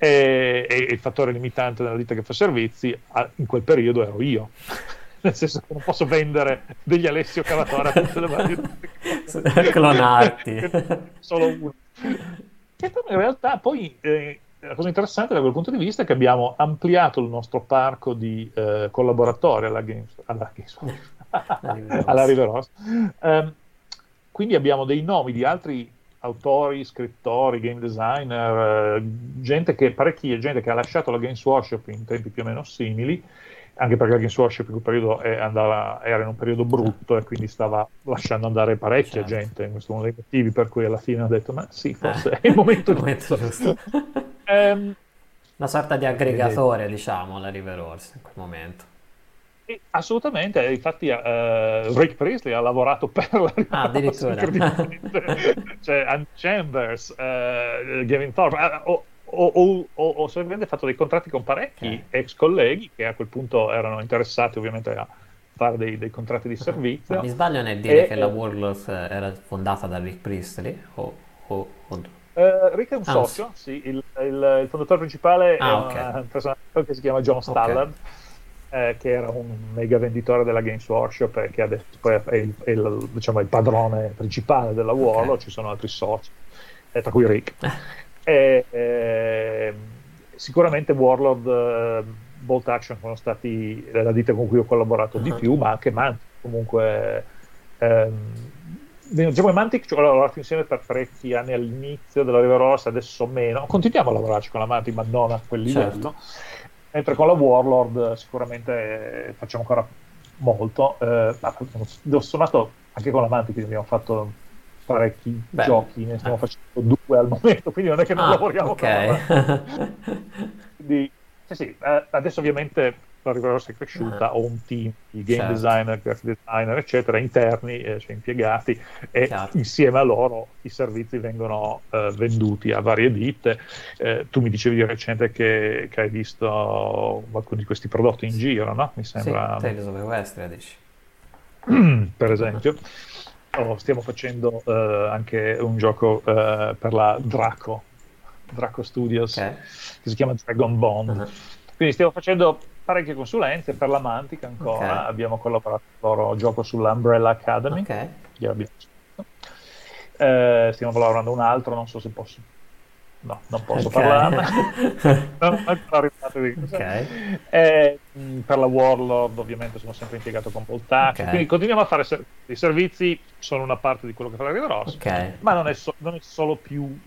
e, e, il fattore limitante della ditta che fa servizi in quel periodo ero io nel senso che non posso vendere degli Alessio Cavatore a tutte le varie clonarti solo uno che però in realtà poi eh, la cosa interessante da quel punto di vista è che abbiamo ampliato il nostro parco di eh, collaboratori alla Games, alla, Games, alla Riveros. Um, quindi abbiamo dei nomi di altri autori, scrittori, game designer, eh, gente che, parecchia gente che ha lasciato la Games Workshop in tempi più o meno simili, anche perché la Games Workshop in quel periodo andava, era in un periodo brutto e quindi stava lasciando andare parecchia certo. gente, questo è uno dei motivi per cui alla fine ho detto ma sì, forse eh, è il momento, giusto. giusto. um, Una sorta di aggregatore, diciamo, la River Horse in quel momento. E assolutamente, infatti uh, Rick Priestley ha lavorato per la ah, addirittura cioè Ann Chambers, uh, Gavin Thorpe, uh, ho, ho, ho, semplicemente fatto dei contratti con parecchi okay. ex colleghi che a quel punto erano interessati ovviamente a fare dei, dei contratti di servizio. Mi sbaglio nel dire e, che la Warlords era fondata da Rick Priestley? O, o, o... Uh, Rick è un ah, socio, sì, il, il, il, fondatore principale ah, è okay. un personaggio che si chiama John Stallard. Okay eh, che era un mega venditore della Games Workshop e che adesso poi è il, è il, diciamo, il padrone principale del lavoro, okay. ci sono altri soci, eh, tra cui Rick. e, eh, sicuramente Warlord, eh, Bolt Action sono stati la ditta con cui ho collaborato di più, ma anche Mantic comunque. Ehm, diciamo che Mantic ci ho lavorato insieme per parecchi anni all'inizio della Riva Rossa, adesso meno. Continuiamo a lavorarci con la Mantic, ma non a quel livello. Certo mentre con la Warlord sicuramente facciamo ancora molto. Eh, ho suonato anche con la Mantic, quindi abbiamo fatto parecchi Beh. giochi, ne stiamo eh. facendo due al momento, quindi non è che non ah, lavoriamo okay. quindi, sì, sì, eh, adesso ovviamente la Riverosa è cresciuta, uh-huh. ho un team di game certo. designer, graphic designer, eccetera, interni, eh, cioè impiegati, e Chiaro. insieme a loro i servizi vengono eh, venduti a varie ditte. Eh, tu mi dicevi di recente che, che, hai visto alcuni di questi prodotti in giro, no? Mi sembra... Sì, Tales of Equestria, dici. per esempio. Oh, stiamo facendo uh, anche un gioco uh, per la Draco, Draco Studios, okay. che si chiama Dragon Bond. Uh-huh. Quindi stiamo facendo parecchie consulenze per la Mantic ancora, okay. abbiamo collaborato con loro gioco sull'Umbrella Academy, okay. eh, stiamo lavorando un altro, non so se posso no, non posso okay. parlarne. non ho arrivato di okay. eh, per la Warlord ovviamente sono sempre impiegato con Voltax, okay. quindi continuiamo a fare ser- i servizi, sono una parte di quello che fa la Rossa, okay. ma non è, so- non è, solo più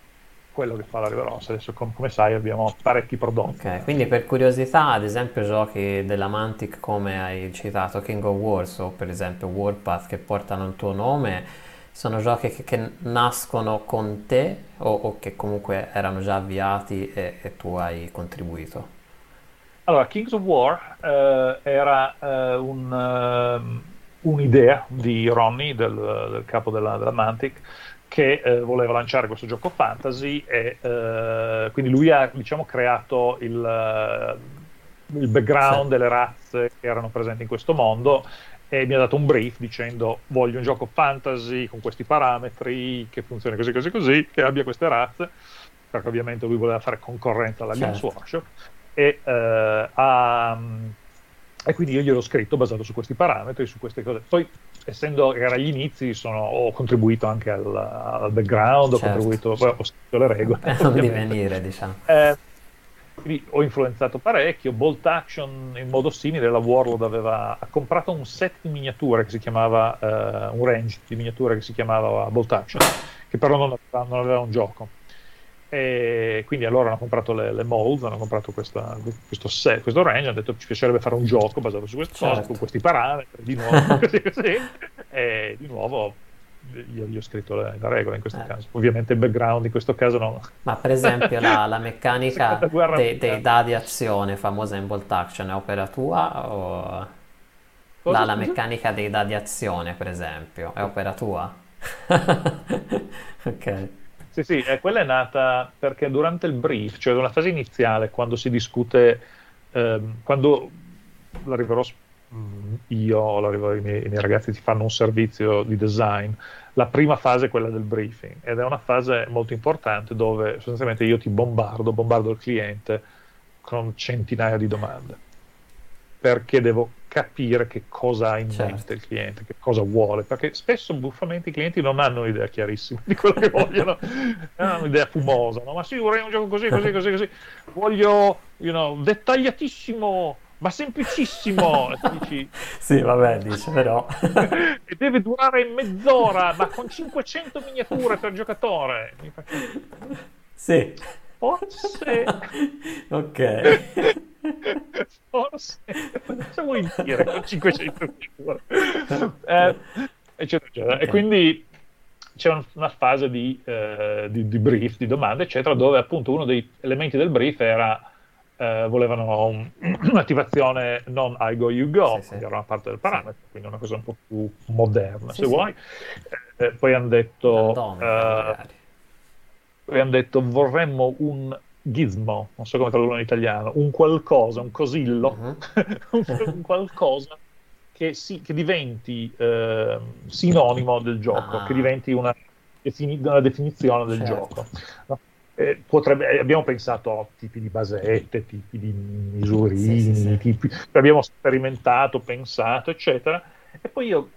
quello che fa la Riva Rossa. Adesso, com- come sai, abbiamo parecchi prodotti. Quindi per curiosità, ad esempio, giochi della Mantic come hai citato King of Wars o per esempio Warpath che portano il tuo nome, sono giochi che, che nascono con te o, o, che comunque erano già avviati e, e tu hai contribuito? Allora, Kings of War eh, era eh, un, uh, un'idea di Ronnie, del, del capo della, della Mantic, che eh, voleva lanciare questo gioco fantasy e eh, quindi lui ha diciamo, creato il, uh, il background sì. delle razze che erano presenti in questo mondo e mi ha dato un brief dicendo voglio un gioco fantasy con questi parametri che funzioni così così così che abbia queste razze perché ovviamente lui voleva fare concorrenza alla certo. Games Workshop e, uh, ha, e quindi io gliel'ho scritto basato su questi parametri su queste cose poi essendo che era agli inizi, sono, ho contribuito anche al, al background, certo. ho contribuito, poi ho scritto le regole. Non divenire, diciamo. Eh, quindi ho influenzato parecchio. Bolt Action, in modo simile, la Warlord aveva ha comprato un set di miniature che si chiamava, eh, un range di miniature che si chiamava Bolt Action, che però non aveva, non aveva un gioco. E quindi allora hanno comprato le, le molds, hanno comprato questa, questo, set, questo range, hanno detto ci piacerebbe fare un gioco basato su queste certo. cose, con questi parametri, di nuovo, così, così. E di nuovo io gli ho scritto le, la regola in questo eh. caso. Ovviamente il background in questo caso no. Ma per esempio la, la meccanica dei, dei dadi azione famosa in Bolt Action è opera tua o la, la meccanica dei dadi azione per esempio è opera tua? ok. Sì, sì, eh, quella è nata perché durante il brief, cioè nella fase iniziale, quando si discute, ehm, quando la mm, io o i, miei, i miei ragazzi ti fanno un servizio di design, la prima fase è quella del briefing ed è una fase molto importante dove sostanzialmente io ti bombardo, bombardo il cliente con centinaia di domande perché devo capire che cosa ha in certo. mente il cliente, che cosa vuole, perché spesso buffamente i clienti non hanno un'idea chiarissima di quello che vogliono, hanno un'idea fumosa, no? ma sì, vorrei un gioco così, così, così, così, voglio, you know, dettagliatissimo, ma semplicissimo. dici, sì, vabbè, dice però. e deve durare mezz'ora, ma con 500 miniature per giocatore. Mi faccio... Sì. Forse. ok. Forse. Cosa vuoi dire con 500 figure? Eh, eccetera, eccetera. E quindi c'è una fase di, eh, di, di, brief, di domande, eccetera, dove appunto uno dei elementi del brief era eh, volevano un, un'attivazione non I go, you go, sì, sì. era una parte del parametro, sì. quindi una cosa un po' più moderna, se vuoi. Eh, eh, poi hanno detto, poi hanno detto vorremmo un gizmo, non so come tradurlo in italiano, un qualcosa, un cosillo, uh-huh. un, qualcosa che, si, che diventi eh, sinonimo del gioco, ah. che diventi una, defini- una definizione del certo. gioco. No? Eh, potrebbe, eh, abbiamo pensato a tipi di basette, tipi di misurini, sì, sì, sì. Tipi, abbiamo sperimentato, pensato, eccetera. E poi io,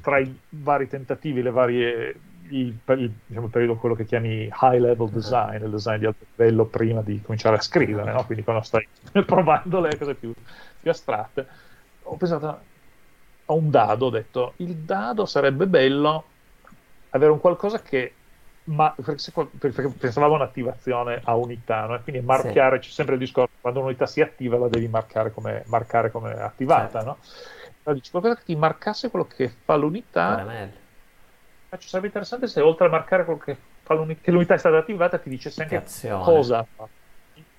tra i vari tentativi, le varie, il, il, diciamo, periodo quello che chiami high level design, il design di alto livello prima di cominciare a scrivere, no? quindi quando stai provando le cose più, più astratte, ho pensato a un dado, ho detto il dado sarebbe bello avere un qualcosa che ma perché, pensavamo un'attivazione a unità, no? quindi marcare, sì. c'è sempre il discorso, quando un'unità si attiva la devi marcare come, marcare come attivata, certo. no? Allora, dici qualcosa che ti marcasse quello che fa l'unità, ci sarebbe interessante se oltre a marcare quello che fa l'unità, che l'unità è stata attivata ti dicesse anche cosa fa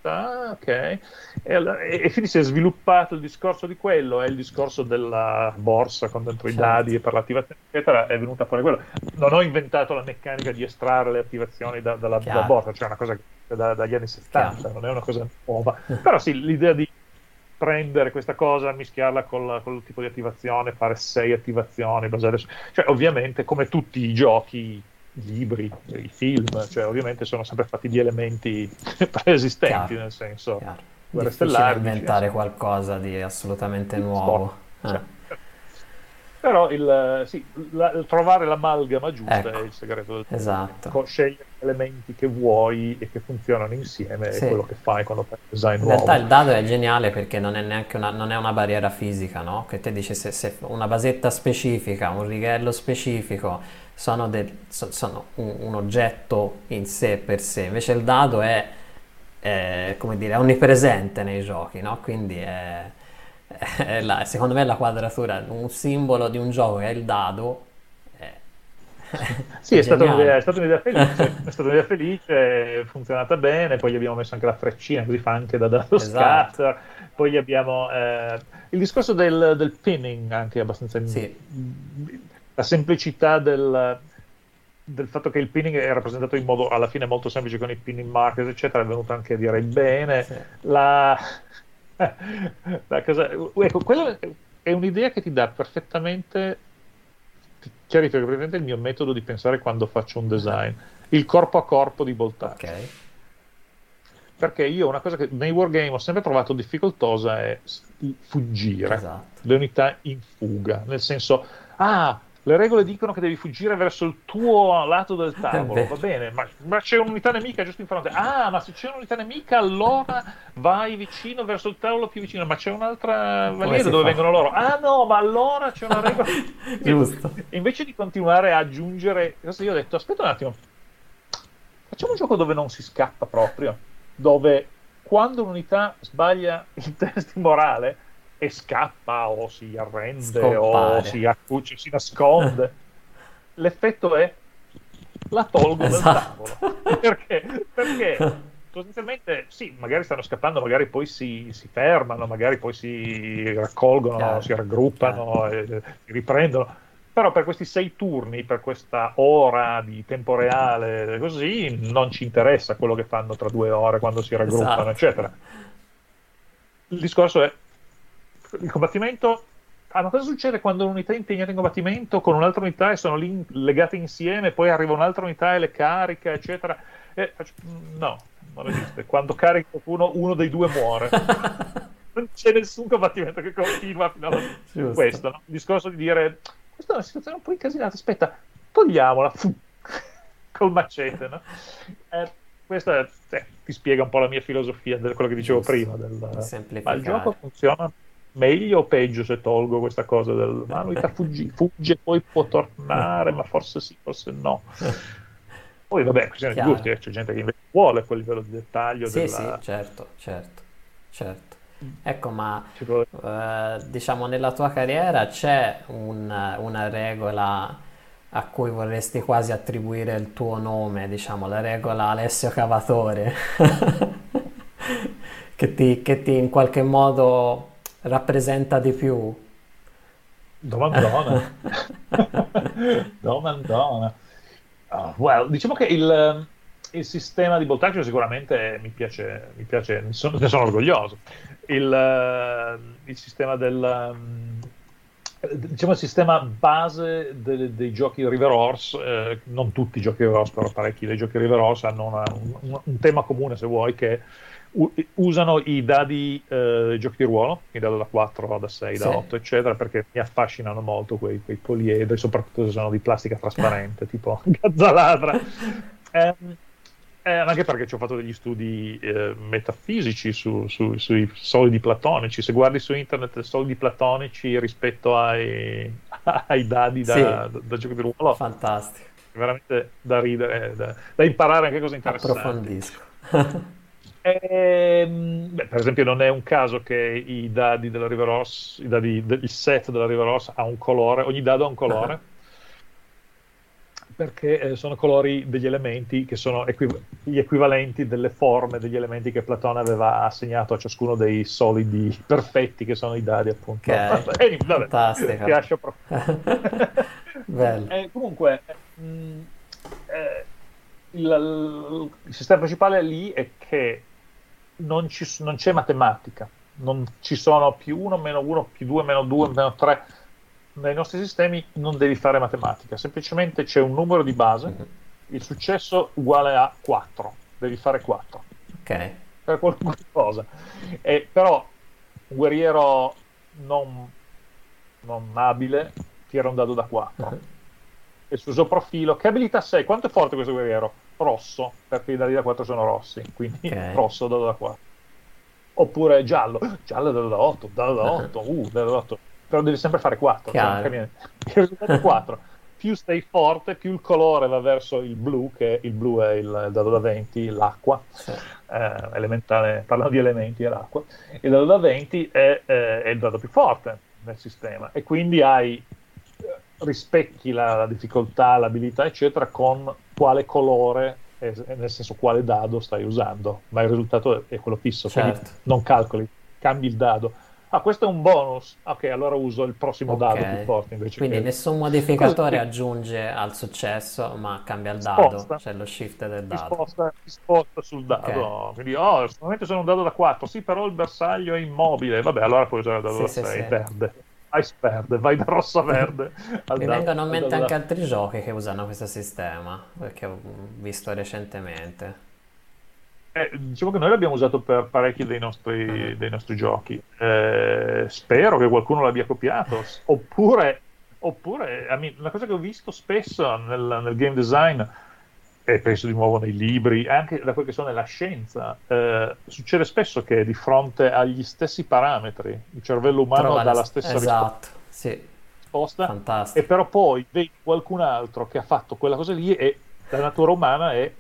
Ah, ok. E, e, quindi si è sviluppato il discorso di quello, è il discorso della borsa con dentro certo. i dadi e per l'attivazione, eccetera, è venuta fuori quello. Non ho inventato la meccanica di estrarre le attivazioni da, dalla, dalla, borsa, cioè una cosa da, dagli anni 70, Chiaro. non è una cosa nuova. Però sì, l'idea di prendere questa cosa, mischiarla col, col tipo di attivazione, fare sei attivazioni, basare su... Cioè, ovviamente, come tutti i giochi i libri, i film, cioè ovviamente sono sempre fatti di elementi preesistenti, chiaro, nel senso chiaro. guerre stellari. inventare cioè, qualcosa di assolutamente nuovo. Cioè, eh. Però il, sì, la, trovare l'amalgama giusta ecco, è il segreto del esatto. Tempo. Scegliere gli elementi che vuoi e che funzionano insieme sì. è quello che fai quando fai il design In nuovo. realtà il dado è geniale perché non è neanche una, non è una barriera fisica, no? Che te dici se, se una basetta specifica, un righello specifico sono, del, so, sono un, un, oggetto in sé per sé, invece il dado è, è come dire, onnipresente nei giochi, no? Quindi è, è la, secondo me la quadratura, un simbolo di un gioco è il dado. È, sì, è, stata un'idea, felice, è stata un'idea felice, è funzionata bene, poi gli abbiamo messo anche la freccina, così fa anche da dado esatto. scatter, poi abbiamo eh, il discorso del, del, pinning anche abbastanza... Sì la semplicità del, del, fatto che il pinning è rappresentato in modo alla fine molto semplice con i pinning markers, eccetera, è venuto anche a dire bene. Sì. La, la cosa, ecco, quella è un'idea che ti dà perfettamente, ti chiarifica perfettamente il mio metodo di pensare quando faccio un design, il corpo a corpo di voltaggio. Okay. Perché io una cosa che nei wargame ho sempre trovato difficoltosa è fuggire, esatto. le unità in fuga, nel senso, ah, le regole dicono che devi fuggire verso il tuo lato del tavolo, va bene, ma, ma, c'è un'unità nemica giusto in fronte. Ah, ma se c'è un'unità nemica, allora vai vicino verso il tavolo più vicino, ma c'è un'altra valiera dove fa? vengono loro. Ah, no, ma allora c'è una regola. giusto. Invece di continuare a aggiungere, io ho detto, aspetta un attimo, facciamo un gioco dove non si scappa proprio, dove quando un'unità sbaglia il test morale e scappa o si arrende Scompare. o si accuccia, si nasconde. L'effetto è la tolgo esatto. dal tavolo. Perché? Perché sostanzialmente sì, magari stanno scappando, magari poi si, si fermano, magari poi si raccolgono, Chiaro. si raggruppano, e, si riprendono. Però per questi sei turni, per questa ora di tempo reale, così, non ci interessa quello che fanno tra due ore quando si raggruppano, esatto. eccetera. Il discorso è il combattimento ah, ma cosa succede quando un'unità è impegnata in combattimento con un'altra unità e sono lì legate insieme, poi arriva un'altra unità e le carica, eccetera? E, no, non esiste. Quando carica qualcuno, uno dei due muore. non c'è nessun combattimento che continua fino alla fine. Questo, no? Il discorso di dire, questa è una situazione un po' incasinata, aspetta, togliamola, col macete, no? Eh, questo è, eh, ti spiega un po' la mia filosofia di quello che dicevo Giusto. prima. Del, ma il gioco funziona meglio o peggio se tolgo questa cosa del ma lui fuggi, fugge poi può tornare? Ma forse sì forse no. Poi vabbè questione di gusti eh, c'è gente che invece vuole quel livello di dettaglio sì della... sì certo certo certo. Ecco ma eh, diciamo nella tua carriera c'è un, una regola a cui vorresti quasi attribuire il tuo nome diciamo la regola Alessio Cavatore? Che, ti, che ti in qualche modo rappresenta di più? Domandona. Domandona. Oh, well, diciamo che il, il sistema di voltaggio sicuramente mi piace, mi piace ne, sono, ne sono orgoglioso. Il, il sistema del... Um, diciamo il sistema base de, dei giochi River Horse, eh, non tutti i giochi River Horse, però parecchi dei giochi River Horse hanno una, un, un, tema comune, se vuoi, che usano i dadi eh, giochi di ruolo, i dadi da 4, da 6, sì. da 8, eccetera, perché mi affascinano molto quei, quei poliedri, soprattutto se sono di plastica trasparente, tipo gazzaladra. Eh, eh, anche perché ci ho fatto degli studi eh, metafisici su, su, sui solidi platonici. Se guardi su internet solidi platonici rispetto ai, ai dadi da, sì. da, da, giochi di ruolo, fantastico. Veramente da ridere, da, da imparare anche cose interessanti. Approfondisco. E, ehm, beh, per esempio, non è un caso che i dadi della River Ross, dadi, il set della River Ross ha un colore, ogni dado ha un colore. Uh-huh perché eh, sono colori degli elementi che sono equiv- gli equivalenti delle forme degli elementi che Platone aveva assegnato a ciascuno dei solidi perfetti che sono i dadi appunto. Okay. Vabbè, vabbè, Fantastico. Ti lascio eh, comunque mh, mm, eh, il, il, sistema principale lì è che non, ci, non c'è matematica, non ci sono più 1, meno 1, più 2, meno 2, meno 3 nei nostri sistemi non devi fare matematica, semplicemente c'è un numero di base, mm-hmm. il successo uguale a 4, devi fare 4. Ok. Per qualunque cosa. E, però un guerriero non, non abile tira un dado da 4. Mm-hmm. E sul suo profilo, che abilità sei? Quanto è forte questo guerriero? Rosso, perché i dadi da 4 sono rossi, quindi okay. rosso dado da 4. Oppure giallo, giallo dado da 8, dado da 8, uh, dado da 8 però devi sempre fare 4. Cioè, il risultato è 4. più stai forte, più il colore va verso il blu, che il blu è il, dado da 20, l'acqua, sì. eh, elementare, parlando di elementi è l'acqua, il dado da 20 è, eh, è il dado più forte nel sistema e quindi hai rispecchi la, la difficoltà, l'abilità, eccetera, con quale colore, nel senso quale dado stai usando, ma il risultato è quello fisso, certo. quindi non calcoli, cambi il dado Ah, questo è un bonus. Ok, allora uso il prossimo okay. dado più forte invece. Quindi che... nessun modificatore Così... aggiunge al successo, ma cambia il dado, sposta. c'è lo shift del dado. Si sposta, si sposta sul dado. Okay. Quindi, oh, solamente sono un dado da 4. Sì, però il bersaglio è immobile. Vabbè, allora puoi usare il dado sì, da 6, sì, verde. Vai verde, vai da rosso a verde. Mi vengono in mente anche altri giochi che usano questo sistema, perché ho visto recentemente. Eh, diciamo che noi l'abbiamo usato per parecchi dei nostri, mm. dei nostri giochi. Eh, spero che qualcuno l'abbia copiato. Oppure, oppure una cosa che ho visto spesso nel, nel, game design, e penso di nuovo nei libri, anche da quel che so nella scienza, eh, succede spesso che di fronte agli stessi parametri il cervello umano Trova dà la stessa esatto, sì. risposta. E però poi vedi qualcun altro che ha fatto quella cosa lì e la natura umana è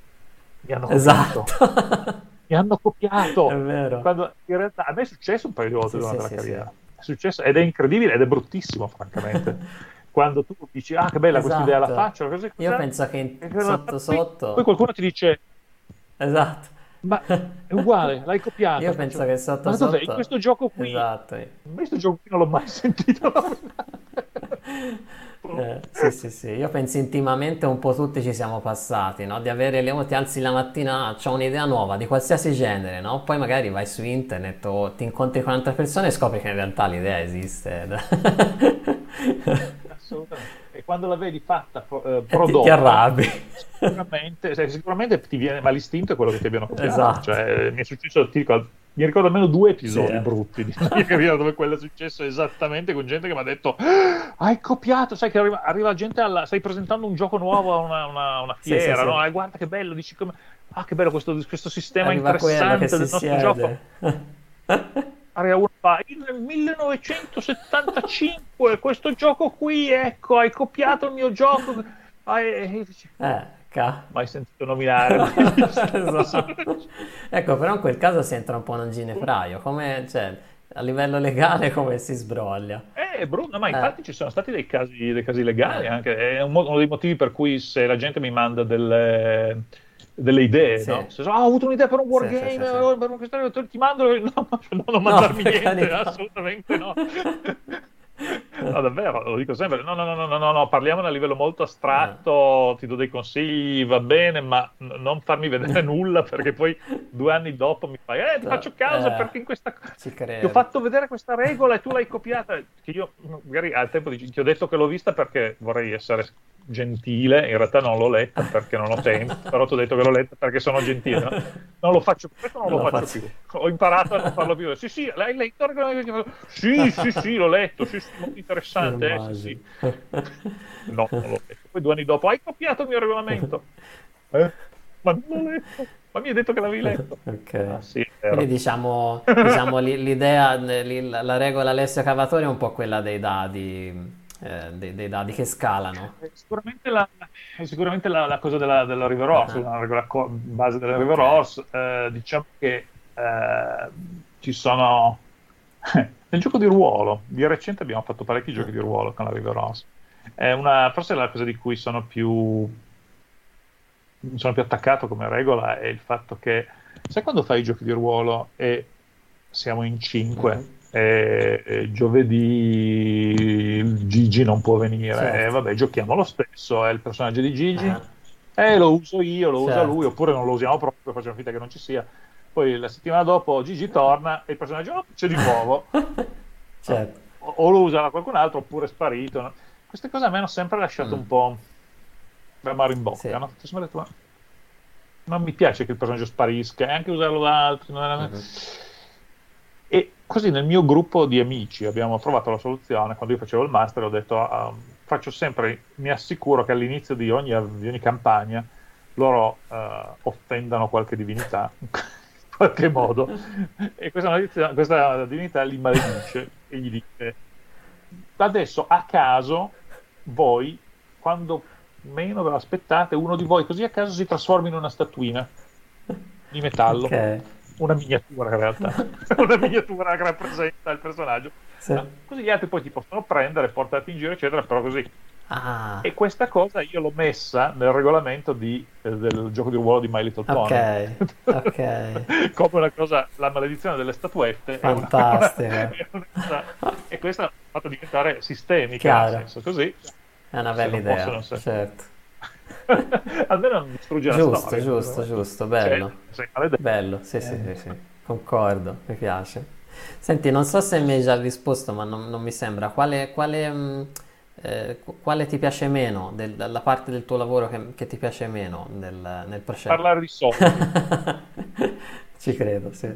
mi hanno esatto. copiato. mi hanno copiato. È vero. Quando in realtà a me è successo un paio di volte sì, durante sì, la carriera. È successo ed è incredibile ed è bruttissimo, francamente. Quando tu dici, ah, che bella esatto. questa idea, la faccio. Così, Io penso che in... sotto sotto. Poi qualcuno ti dice, esatto. Ma è uguale, l'hai copiato. Io penso che sotto sotto... in questo gioco qui... Esatto. In questo gioco qui non l'ho mai sentito. Eh, sì, sì, sì, io penso intimamente un po' tutti ci siamo passati, no? Di avere le ti alzi la mattina, ah, ho un'idea nuova di qualsiasi genere, no? Poi magari vai su internet o ti incontri con altre persone e scopri che in realtà l'idea esiste. Assolutamente. E quando la vedi fatta, eh, prodotta, ti, ti arrabbi. Sicuramente, sicuramente ti viene, ma l'istinto è quello che ti abbiano copiato. Esatto. Cioè, mi è successo, ti dico, mi ricordo almeno due episodi sì, eh. brutti di mia carriera dove quello è successo esattamente con gente che mi ha detto ah, hai copiato, sai che arriva, arriva gente alla, stai presentando un gioco nuovo a una, una, una fiera, sì, sì, no? Eh, guarda che bello, dici come ah che bello questo, questo sistema arriva interessante del nostro siede. gioco arriva uno fa nel 1975 questo gioco qui ecco hai copiato il mio gioco ah, e, eh Ca... mai sentito nominare. esatto. Ecco, però in quel caso si entra un po' nel ginefraio, come, cioè, a livello legale come si sbroglia. Eh, Bruno, ma eh. infatti ci sono stati dei casi, dei casi legali eh. anche, è uno dei motivi per cui se la gente mi manda delle delle idee, sì. no? Se so, ah, ho avuto un'idea per un wargame, sì, sì, sì, per un questione, ti mando, no, no, non mandarmi no, niente, assolutamente no. No, davvero, lo dico sempre. No, no, no, no, no, no, parliamo a livello molto astratto, ti do dei consigli, va bene, ma n- non farmi vedere nulla perché poi due anni dopo mi fai, eh, ti faccio caso Eh, perché in questa... Ti ho fatto vedere questa regola e tu l'hai copiata. Che io magari al tempo dici- ti ho detto che l'ho vista perché vorrei essere gentile, in realtà non l'ho letta perché non ho tempo, però ti ho detto che l'ho letta perché sono gentile. no? Non lo faccio, questo non lo, Non lo faccio, faccio. più. Ho imparato a non farlo più. Sì, sì, l'hai letto? Sì, sì, sì, l'ho letto. Sì, sì, molto interessante. eh, sì, sì. No, non l'ho letto. Poi due anni dopo, hai copiato il mio regolamento. Eh? Ma non l'ho letto. Ma mi hai detto che l'avevi letto. Ok. Ah, sì. Quindi diciamo, diciamo li- l'idea, li- la la regola Alessio Cavatore è un po' quella dei dadi, eh, dei, dei dadi che scalano. Sicuramente la, sicuramente la, la cosa della, della River Horse, Ah. una regola co- base della River. Horse. eh, diciamo che eh, ci sono nel gioco di ruolo. Di recente abbiamo fatto parecchi giochi di ruolo con la River Horse. È una, forse la cosa di cui sono più, sono più attaccato come regola è il fatto che, sai quando fai i giochi di ruolo e siamo in cinque Mhm. E, e giovedì Gigi non può venire, Certo. e vabbè, giochiamo lo stesso, è il personaggio di Gigi, Ah, e lo uso io, lo usa Certo. lui, oppure non lo usiamo proprio, facciamo finta che non ci sia. Poi la settimana dopo Gigi torna e il personaggio oh, c'è di nuovo, certo. o, o lo usa qualcun altro oppure è sparito. Queste cose a me hanno sempre lasciato Mm. un po' l'amaro in bocca, Sì. no? Detto, non mi piace che il personaggio sparisca, e anche usarlo da altri. non è- Mhm. E così nel mio gruppo di amici abbiamo trovato la soluzione. Quando io facevo il master ho detto, ah, faccio sempre, mi assicuro che all'inizio di ogni, di ogni campagna loro eh, offendano qualche divinità in qualche modo e questa, questa divinità li maledice e gli dice adesso a caso voi quando meno ve l'aspettate uno di voi così a caso si trasforma in una statuina di metallo Ok. Una miniatura in realtà una miniatura che rappresenta il personaggio Sì. No, così gli altri poi ti possono prendere portarti in giro eccetera però così Ah, e questa cosa io l'ho messa nel regolamento di- eh, del gioco di ruolo di My Little Pony. ok, ok. Come una cosa, la maledizione delle statuette. Fantastica. e questa l'ha fatta diventare sistemica, Chiaro. nel senso così. È una bella idea, so. certo. Almeno non distrugge la Giusto, storia. giusto, giusto, bello. Cioè, sei maledetto. Bello, sì, sì, sì, sì, concordo, mi piace. Senti, non so se mi hai già risposto, ma non, non mi sembra. Quale, quale, mh, eh, qu- quale ti piace meno, del- la parte del tuo lavoro che, che ti piace meno nel, nel processo? Parlare di soldi. Ci credo, sì.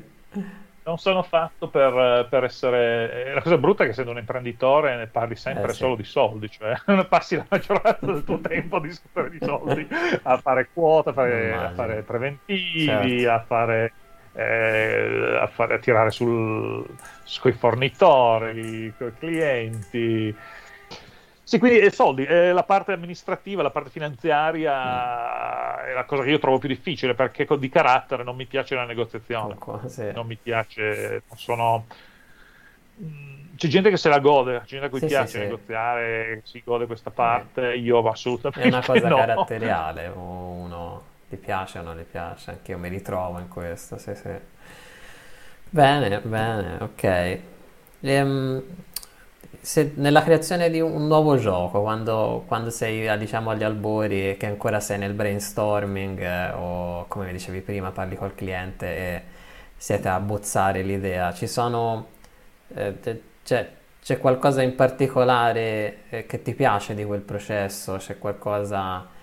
Non sono fatto per, per essere. È la cosa brutta è che essendo un imprenditore ne parli sempre Eh, sì. solo di soldi, cioè passi la maggioranza del tuo tempo a discutere di soldi, a fare quote, a fare, a fare preventivi, Certo. a fare. eh, a, fare- a tirare sul, sui fornitori, con i clienti. Sì, quindi eh, soldi, eh, la parte amministrativa, la parte finanziaria è la cosa che io trovo più difficile perché di carattere non mi piace la negoziazione Conco- sì. non mi piace, non sono... Mm, C'è gente che se la gode, c'è gente a cui Sì, sì, piace sì. negoziare, si gode questa parte, io assolutamente È una cosa no. caratteriale, uno gli piace o non gli piace, anche io mi ritrovo in questo, sì, sì. Bene, bene, ok. Ehm, se nella creazione di un nuovo gioco, quando, quando sei, eh, diciamo, agli albori e che ancora sei nel brainstorming, eh, o come dicevi prima, parli col cliente e siete a bozzare l'idea, ci sono, eh, c'è, c'è qualcosa in particolare eh, che ti piace di quel processo? C'è qualcosa...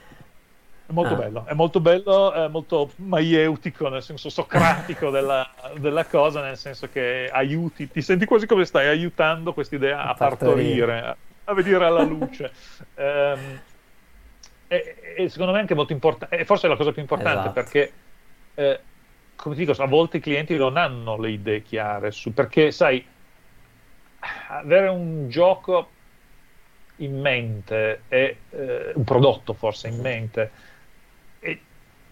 È molto Ah. bello, è molto bello, è molto maieutico, nel senso socratico della, della cosa, nel senso che aiuti, ti senti quasi come stai aiutando quest'idea a Partorire. a, a vedere alla luce. Ehm, e, e secondo me anche molto importante, e forse è la cosa più importante Esatto. perché, eh, come ti dico, a volte i clienti non hanno le idee chiare su, perché sai, avere un gioco in mente e eh, un prodotto forse in mente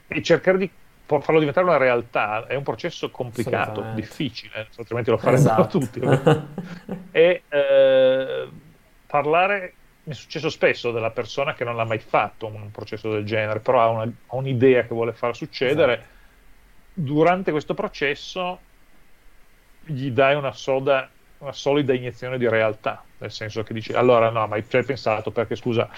e cercare di farlo diventare una realtà è un processo complicato, difficile, altrimenti lo farebbero Esatto. tutti. e eh, parlare mi è successo spesso della persona che non l'ha mai fatto un processo del genere, però ha, una- ha un'idea che vuole far succedere. Esatto. Durante questo processo gli dai una, soda- una solida iniezione di realtà nel senso che dici allora no, ma ci hai pensato perché scusa,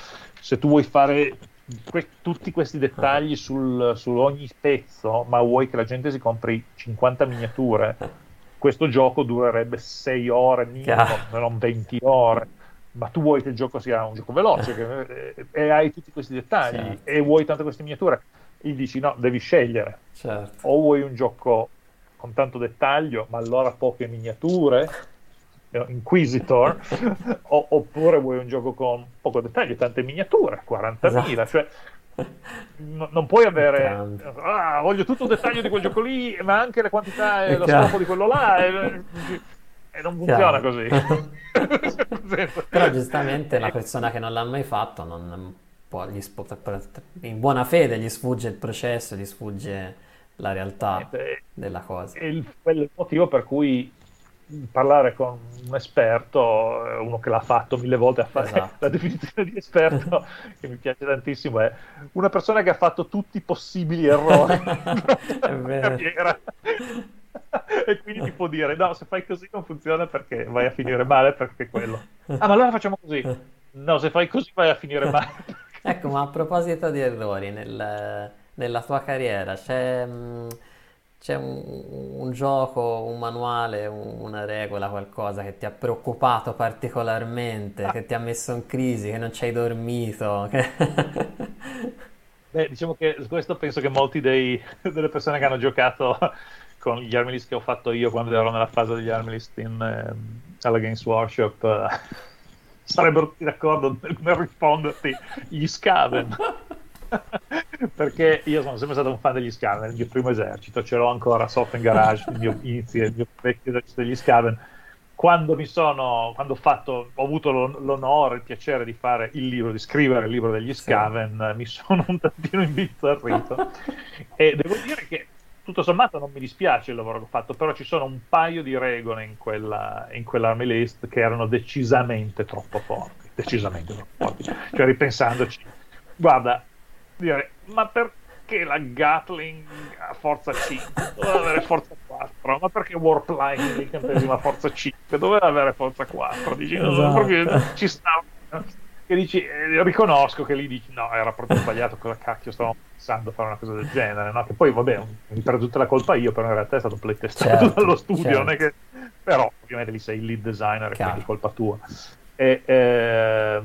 se tu vuoi fare que- tutti questi dettagli sul, su ogni pezzo, ma vuoi che la gente si compri 50 miniature, questo gioco durerebbe 6 ore minimo, non 20 ore. Ma tu vuoi che il gioco sia un gioco veloce che, e, e hai tutti questi dettagli certo. e vuoi tante queste miniature, gli dici no, devi scegliere. Certo. O vuoi un gioco con tanto dettaglio, ma allora poche miniature, Inquisitor, o, oppure vuoi un gioco con poco dettaglio, tante miniature, 40.000, esatto. cioè n- non puoi avere ah, voglio tutto il dettaglio di quel gioco lì, ma anche le quantità e lo scopo di quello là. E, e non funziona così. Però giustamente la persona che non l'ha mai fatto non può, in buona fede gli sfugge il processo, gli sfugge la realtà eh, della cosa. È il, è il motivo per cui parlare con un esperto, eh, uno che l'ha fatto mille volte a fare esatto. la definizione di esperto, che mi piace tantissimo, è una persona che ha fatto tutti i possibili errori carriera. e quindi ti può dire no, se fai così non funziona perché vai a finire male perché quello. Ah, ma allora facciamo così. No, se fai così vai a finire male. ecco, ma a proposito di errori, nel, nella tua carriera c'è... Mh mm, c'è un, un, gioco, un manuale, una regola, qualcosa che ti ha preoccupato particolarmente, che ti ha messo in crisi, che non ci hai dormito? Che... Beh, diciamo che questo penso che molti dei, delle persone che hanno giocato con gli army list che ho fatto io quando ero nella fase degli army list in, eh, alla Games Workshop eh, sarebbero tutti d'accordo nel, nel risponderti gli scaven perché io sono sempre stato un fan degli Scaven, il mio primo esercito, ce l'ho ancora sotto in garage, il mio inizio, il mio vecchio esercito degli Scaven. Quando mi sono, quando ho fatto, ho avuto l'onore, il piacere di fare il libro, di scrivere il libro degli Scaven, sì. mi sono un tantino imbizzarrito. e devo dire che tutto sommato non mi dispiace il lavoro che ho fatto, però ci sono un paio di regole in, quella, in quell'army list che erano decisamente troppo forti, decisamente troppo forti. Cioè ripensandoci, guarda, dire, ma perché la Gatling ha forza 5? Doveva avere forza 4, ma perché Warplane l'incantesimo ha forza 5? Doveva avere forza 4, dici, esatto. proprio ci stava. Che dici, eh, riconosco che lì dici, no, era proprio sbagliato, cosa cacchio stavamo pensando a fare una cosa del genere, no? Che poi, vabbè, mi prendo tutta la colpa io, però in realtà è stato playtestato certo, dallo studio, certo. non è che... Però, ovviamente lì sei il lead designer, Chiaro. quindi colpa tua. E, eh,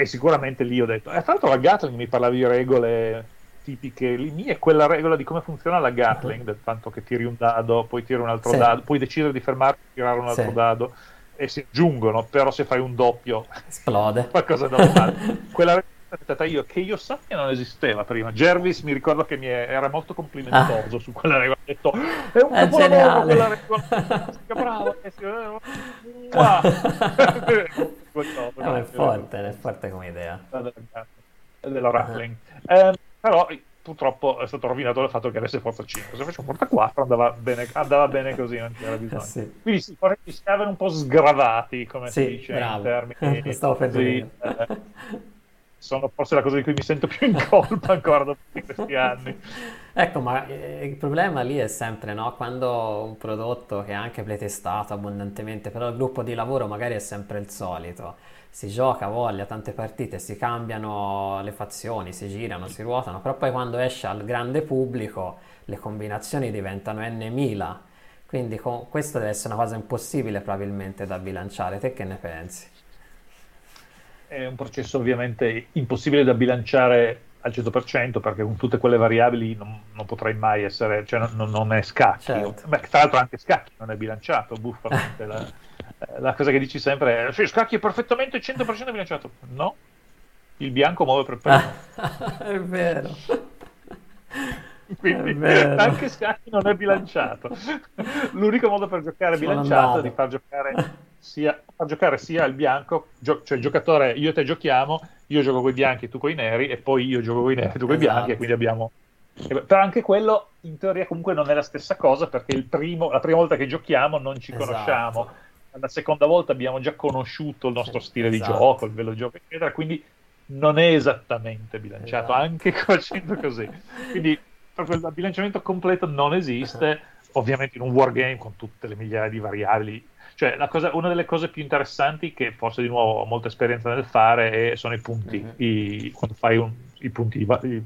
e sicuramente lì ho detto, eh, tra l'altro la Gatling mi parlava di regole tipiche, lì è quella regola di come funziona la Gatling, del fatto che tiri un dado, poi tiri un altro sì. dado, puoi decidere di fermarti e tirare un altro sì. dado e si aggiungono, però se fai un doppio esplode. Qualcosa da fare. quella regola stata io che io sappia non esisteva prima. Jervis mi ricordo che mi era molto complimentoso ah. su quella regola. Ha detto: È un è geniale. quella regola. Bravo, no, è forte, è forte come idea. Dell'Orackling. Uh-huh. Eh, però purtroppo è stato rovinato dal fatto che avesse forza 5. Se faccio forza 4 andava bene, andava bene così, non c'era bisogno. Sì. Quindi sì, si stavano un po' sgravati, come sì, si dice bravo. in termini. Stavo per dire. Eh, sono forse la cosa di cui mi sento più in colpa ancora dopo questi anni. Ecco, ma eh, il problema lì è sempre, no? Quando un prodotto che è anche playtestato abbondantemente, però il gruppo di lavoro magari è sempre il solito. Si gioca, voglia, tante partite, si cambiano le fazioni, si girano, si ruotano, però poi quando esce al grande pubblico le combinazioni diventano n mila. Quindi con... questo deve essere una cosa impossibile probabilmente da bilanciare. Te che ne pensi? è un processo ovviamente impossibile da bilanciare al 100% perché con tutte quelle variabili non, non potrai mai essere, cioè non, non è scacchi. Certo. Beh, tra l'altro anche scacchi non è bilanciato, buffamente. la, eh, la, cosa che dici sempre è, sì, scacchi è perfettamente 100% bilanciato. No, il bianco muove per primo. è vero. Quindi anche scacchi non è bilanciato. L'unico modo per giocare Sono bilanciato andato. è di far giocare sia, far giocare sia il bianco, gio- cioè il giocatore, io e te giochiamo, io gioco con i bianchi, tu con i neri, e poi io gioco con i neri, tu con i esatto. bianchi, e quindi abbiamo... Però anche quello in teoria comunque non è la stessa cosa perché primo, la prima volta che giochiamo non ci esatto. conosciamo, la seconda volta abbiamo già conosciuto il nostro stile esatto. di gioco, il velo gioco, eccetera, quindi non è esattamente bilanciato, esatto. anche facendo così. Quindi proprio il bilanciamento completo non esiste ovviamente in un wargame con tutte le migliaia di variabili. Cioè, cosa, una delle cose più interessanti che forse di nuovo ho molta esperienza nel fare è, sono i punti. Mm-hmm. I, quando fai un, i punti, i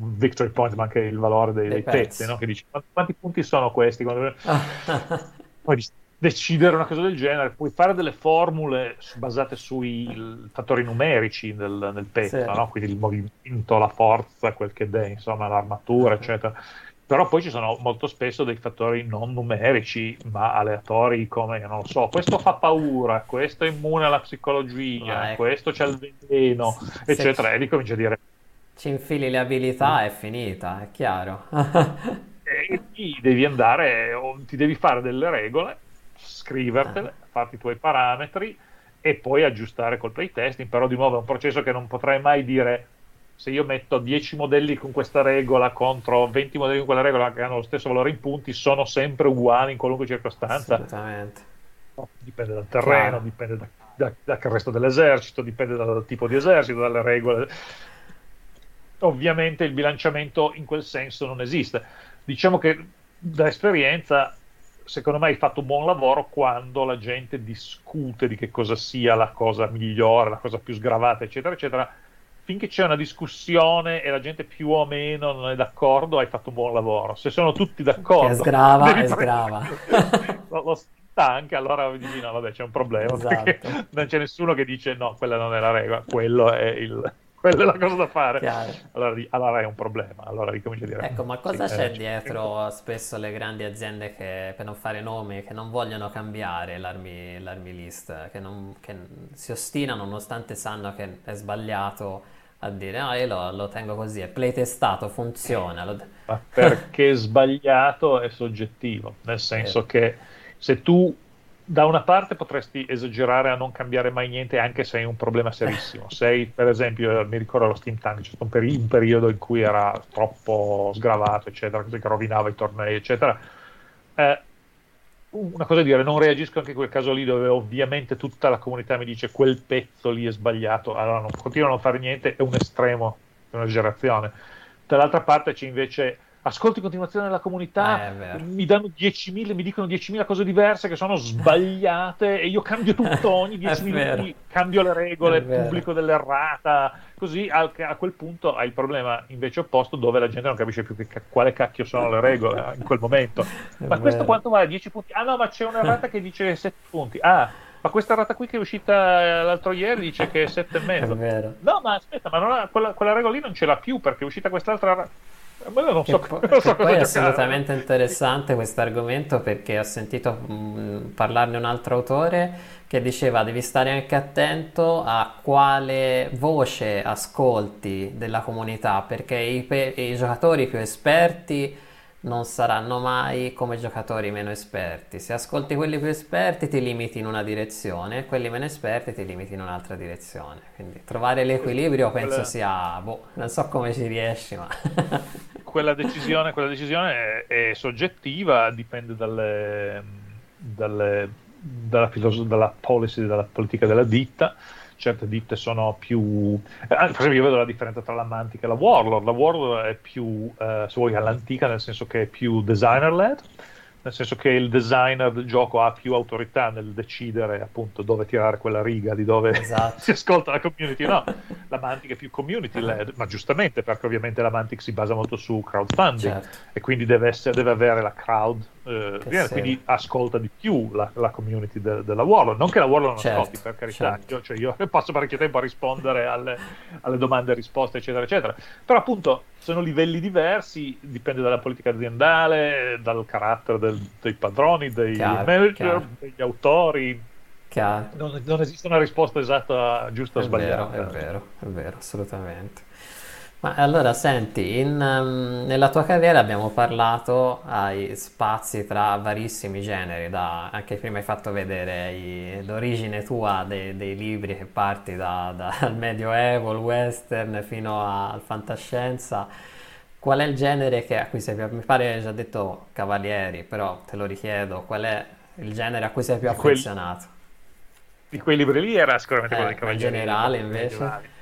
victory point, ma anche il valore dei, dei pezzi, no? che dici quanti, punti sono questi? Quando... Poi decidere una cosa del genere, puoi fare delle formule basate sui fattori numerici del, del pezzo, sì. no? quindi il movimento, la forza, quel che è, insomma, l'armatura, uh-huh. eccetera però poi ci sono molto spesso dei fattori non numerici ma aleatori come non lo so questo fa paura questo è immune alla psicologia ah, ecco. questo c'è il veleno Se eccetera ci... e ricominci a dire ci infili le abilità è finita è chiaro e ti devi andare ti devi fare delle regole scrivertele ah. farti i tuoi parametri e poi aggiustare col playtesting però di nuovo è un processo che non potrai mai dire se io metto 10 modelli con questa regola contro 20 modelli con quella regola che hanno lo stesso valore in punti, sono sempre uguali in qualunque circostanza. Assolutamente. dipende dal terreno, Chiaro. dipende da, da, dal resto dell'esercito, dipende dal tipo di esercito, dalle regole. Ovviamente il bilanciamento in quel senso non esiste. Diciamo che da esperienza secondo me hai fatto un buon lavoro quando la gente discute di che cosa sia la cosa migliore, la cosa più sgravata, eccetera, eccetera finché c'è una discussione e la gente più o meno non è d'accordo, hai fatto un buon lavoro. Se sono tutti d'accordo, che sgrava, è sgrava. lo, lo anche, allora dici no, vabbè, c'è un problema. Esatto. non c'è nessuno che dice no, quella non è la regola, quello è il quella è la cosa da fare. Allora, allora, è un problema. Allora ricominci a dire. Ecco, ma cosa sì, c'è eh, dietro spesso le grandi aziende che, per non fare nomi, che non vogliono cambiare l'army, l'army list, che, non, che si ostinano nonostante sanno che è sbagliato a dire no, io lo, lo tengo così, è playtestato, funziona. Lo... Ma perché sbagliato è soggettivo, nel senso eh. che se tu da una parte potresti esagerare a non cambiare mai niente anche se hai un problema serissimo. Sei, per esempio, mi ricordo lo Steam Tank, c'è stato un, peri- un, periodo in cui era troppo sgravato, eccetera, così che rovinava i tornei, eccetera. Eh, una cosa è dire, non reagisco anche in quel caso lì dove ovviamente tutta la comunità mi dice quel pezzo lì è sbagliato, allora non, continuo a fare niente, è un estremo, è un'esagerazione. Dall'altra parte c'è invece ascolto in continuazione la comunità, eh, mi danno 10.000, mi dicono 10.000 cose diverse che sono sbagliate e io cambio tutto ogni 10 minuti, cambio le regole, pubblico dell'errata, così a, a, quel punto hai il problema invece opposto dove la gente non capisce più che, quale cacchio sono le regole in quel momento. ma questo quanto vale? 10 punti? Ah no, ma c'è un'errata che dice 7 punti. Ah, ma questa errata qui che è uscita l'altro ieri dice che è 7,5. No, ma aspetta, ma ha, quella, quella regola lì non ce l'ha più perché è uscita quest'altra ma io non so, po- non so poi è assolutamente interessante questo argomento perché ho sentito mh, mm, parlarne un altro autore che diceva devi stare anche attento a quale voce ascolti della comunità perché i, i giocatori più esperti non saranno mai come giocatori meno esperti. Se ascolti quelli più esperti ti limiti in una direzione, quelli meno esperti ti limiti in un'altra direzione. Quindi trovare l'equilibrio penso quella... sia, boh, non so come ci riesci, ma... quella, decisione, quella decisione è, è soggettiva, dipende dalle, dalle, dalla, filos- dalla policy, dalla politica della ditta certe ditte sono più... Eh, per esempio io vedo la differenza tra la Mantic e la Warlord. La Warlord è più, eh, se vuoi, all'antica, nel senso che è più designer-led, nel senso che il designer del gioco ha più autorità nel decidere appunto dove tirare quella riga, di dove esatto. si ascolta la community. No, la Mantic è più community led, ma giustamente perché ovviamente la Mantic si basa molto su crowdfunding certo. e quindi deve, essere, deve avere la crowd eh, viene, quindi ascolta di più la, la community de, della Warlord. Non che la Warlord non certo, ascolti, per carità, certo. io, cioè io, passo parecchio tempo a rispondere alle, alle, domande e risposte, eccetera, eccetera. Però appunto sono livelli diversi, dipende dalla politica aziendale, dal carattere del, dei padroni, dei chiaro, manager, chiaro. degli autori. Non, non, esiste una risposta esatta, giusta o sbagliata. Vero, è vero, è vero, assolutamente. Ma allora senti, in, um, nella tua carriera abbiamo parlato ai spazi tra varissimi generi, da, anche prima hai fatto vedere i, l'origine tua dei, dei, libri che parti da, da, dal medioevo, il western fino al fantascienza. Qual è il genere che, a cui sei più, mi pare hai già detto Cavalieri, però te lo richiedo, qual è il genere a cui sei più affezionato? Di quei libri lì era sicuramente eh, quello dei Cavalieri. In generale invece?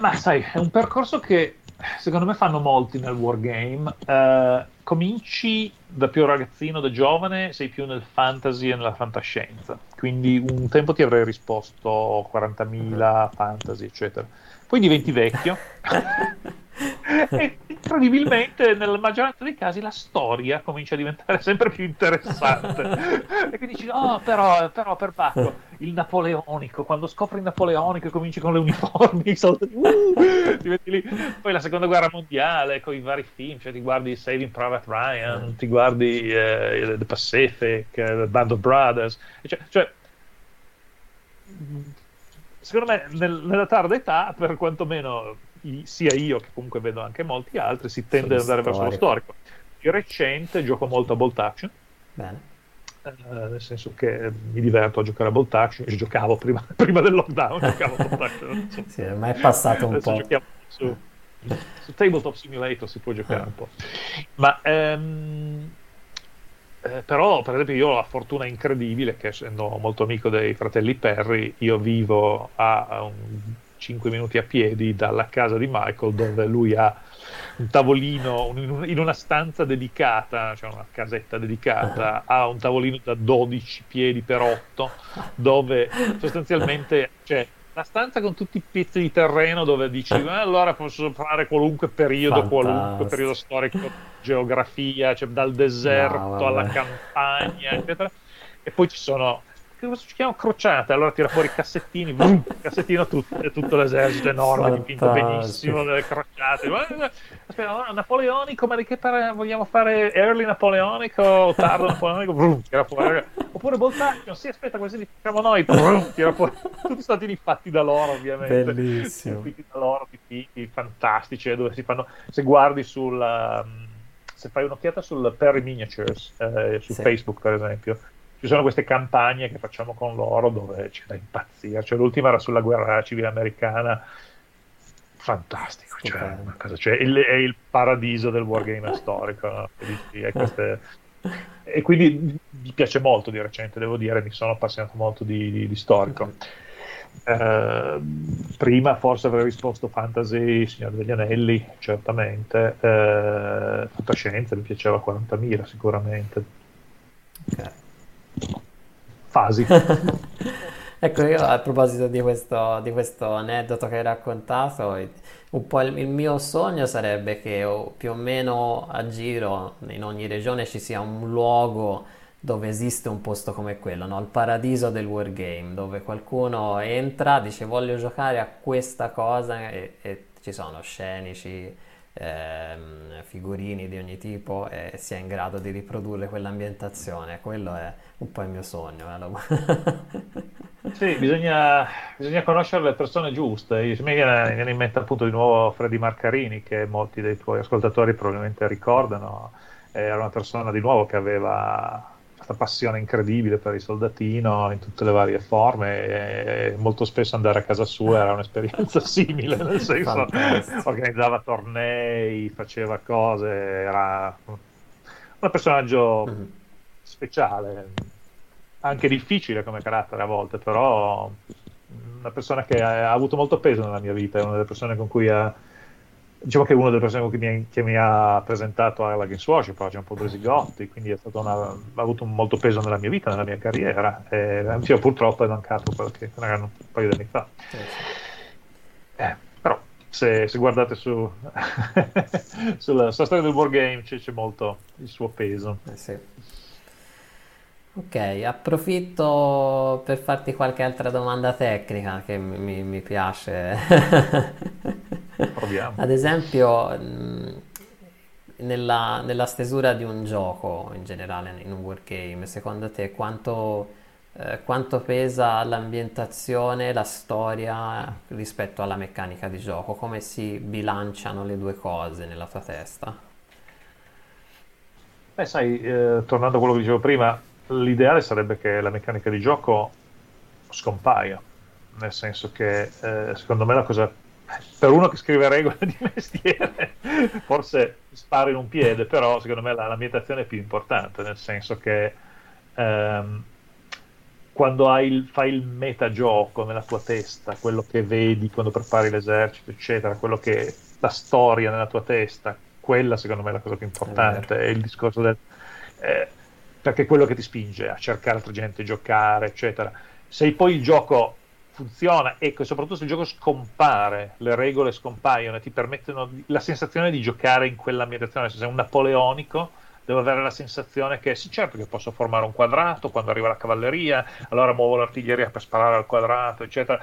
Ma sai, è un percorso che secondo me fanno molti nel wargame. Uh, cominci da più ragazzino, da giovane, sei più nel fantasy e nella fantascienza. Quindi un tempo ti avrei risposto 40.000 fantasy, eccetera. Poi diventi vecchio. e incredibilmente nella maggioranza dei casi la storia comincia a diventare sempre più interessante. E quindi dici oh però, però per Bacco il napoleonico quando scopri il napoleonico e cominci con le uniformi uh, ti metti lì. Poi la seconda guerra mondiale con i vari film cioè ti guardi Saving Private Ryan ti guardi uh, The Pacific uh, Band of Brothers cioè, cioè secondo me nel, nella tarda età per quantomeno sia io che comunque vedo anche molti altri, si tende ad andare verso lo storico. Di recente gioco molto a Bolt Action. Bene. Eh, nel senso che mi diverto a giocare a Bolt Action, Io giocavo prima, prima del lockdown, giocavo a Bolt Action. sì, ma è passato un Adesso po'. Su, su, Tabletop Simulator si può giocare ah. un po'. Ma ehm, eh, però, per esempio, io ho la fortuna incredibile che, essendo molto amico dei fratelli Perry, io vivo a, a un 5 minuti a piedi dalla casa di Michael dove lui ha un tavolino in una stanza dedicata, cioè una casetta dedicata, ha un tavolino da 12 piedi per 8 dove sostanzialmente c'è una stanza con tutti i pezzi di terreno dove dici eh, allora posso fare qualunque periodo, Fantastico. qualunque periodo storico, geografia, cioè dal deserto no, alla campagna, eccetera. E poi ci sono cosa si chiama? Crociate. Allora tira fuori i cassettini boom, cassettino tutto, tutto l'esercito enorme dipinto benissimo delle crociate. Aspetta napoleonico ma di che pare vogliamo fare early napoleonico o tardo napoleonico? Boom, tira fuori oppure Boltaccio sì aspetta questi li facciamo noi boom, tira fuori. Tutti stati fatti da loro ovviamente. Bellissimo. Fatti da loro dipinti fantastici eh, dove si fanno se guardi sul um, se fai un'occhiata sul Perry Miniatures eh, su sì. Facebook per esempio ci sono queste campagne che facciamo con loro dove c'è da impazzire. Cioè, l'ultima era sulla guerra civile americana, fantastico. Cioè, cosa, cioè, il, è il paradiso del wargame storico. No? E, queste... e, quindi mi piace molto di recente, devo dire, mi sono appassionato molto di, di, di storico. Eh, prima forse avrei risposto fantasy, Signore degli Anelli, certamente. Eh, fantascienza mi piaceva 40.000 sicuramente. Okay fasi. ecco, io a proposito di questo, di questo, aneddoto che hai raccontato, un po' il, il mio sogno sarebbe che più o meno a giro in ogni regione ci sia un luogo dove esiste un posto come quello, no? il paradiso del wargame, dove qualcuno entra, dice voglio giocare a questa cosa e, e ci sono scenici, ehm, figurini di ogni tipo e sia in grado di riprodurre quell'ambientazione. Quello è un po' il mio sogno. Eh? sì, bisogna, bisogna, conoscere le persone giuste. mi viene, viene, in mente appunto di nuovo Freddy Marcarini, che molti dei tuoi ascoltatori probabilmente ricordano. Era una persona di nuovo che aveva questa passione incredibile per il soldatino in tutte le varie forme e molto spesso andare a casa sua era un'esperienza simile, nel senso Fantastico. organizzava tornei, faceva cose, era un personaggio mm-hmm. speciale, anche difficile come carattere a volte, però una persona che ha, avuto molto peso nella mia vita, è una delle persone con cui ha diciamo che è una delle persone che mi, che mi ha presentato alla Games Workshop, oggi è un po' Bresigotti, quindi una, ha avuto molto peso nella mia vita, nella mia carriera. E, cioè, purtroppo è mancato qualche, un paio di anni fa. Eh, però se, se, guardate su, sulla, sulla, storia del wargame c'è, c'è molto il suo peso. Eh sì. Ok, approfitto per farti qualche altra domanda tecnica che mi, mi piace. Proviamo. Ad esempio, nella, nella, stesura di un gioco, in generale in un wargame, secondo te quanto, eh, quanto pesa l'ambientazione, la storia rispetto alla meccanica di gioco? Come si bilanciano le due cose nella tua testa? Beh, sai, eh, tornando a quello che dicevo prima, l'ideale sarebbe che la meccanica di gioco scompaia, nel senso che eh, secondo me la cosa per uno che scrive regole di mestiere forse spara in un piede, però secondo me l'ambientazione è più importante, nel senso che ehm, quando hai il, fai il metagioco nella tua testa, quello che vedi quando prepari l'esercito, eccetera, quello che la storia nella tua testa, quella secondo me è la cosa più importante, è, è il discorso del... Eh, perché è quello che ti spinge a cercare altra gente, giocare, eccetera. Se poi il gioco funziona e soprattutto se il gioco scompare, le regole scompaiono e ti permettono la sensazione di giocare in quell'ambientazione, se sei un napoleonico devo avere la sensazione che sì certo che posso formare un quadrato quando arriva la cavalleria, allora muovo l'artiglieria per sparare al quadrato, eccetera.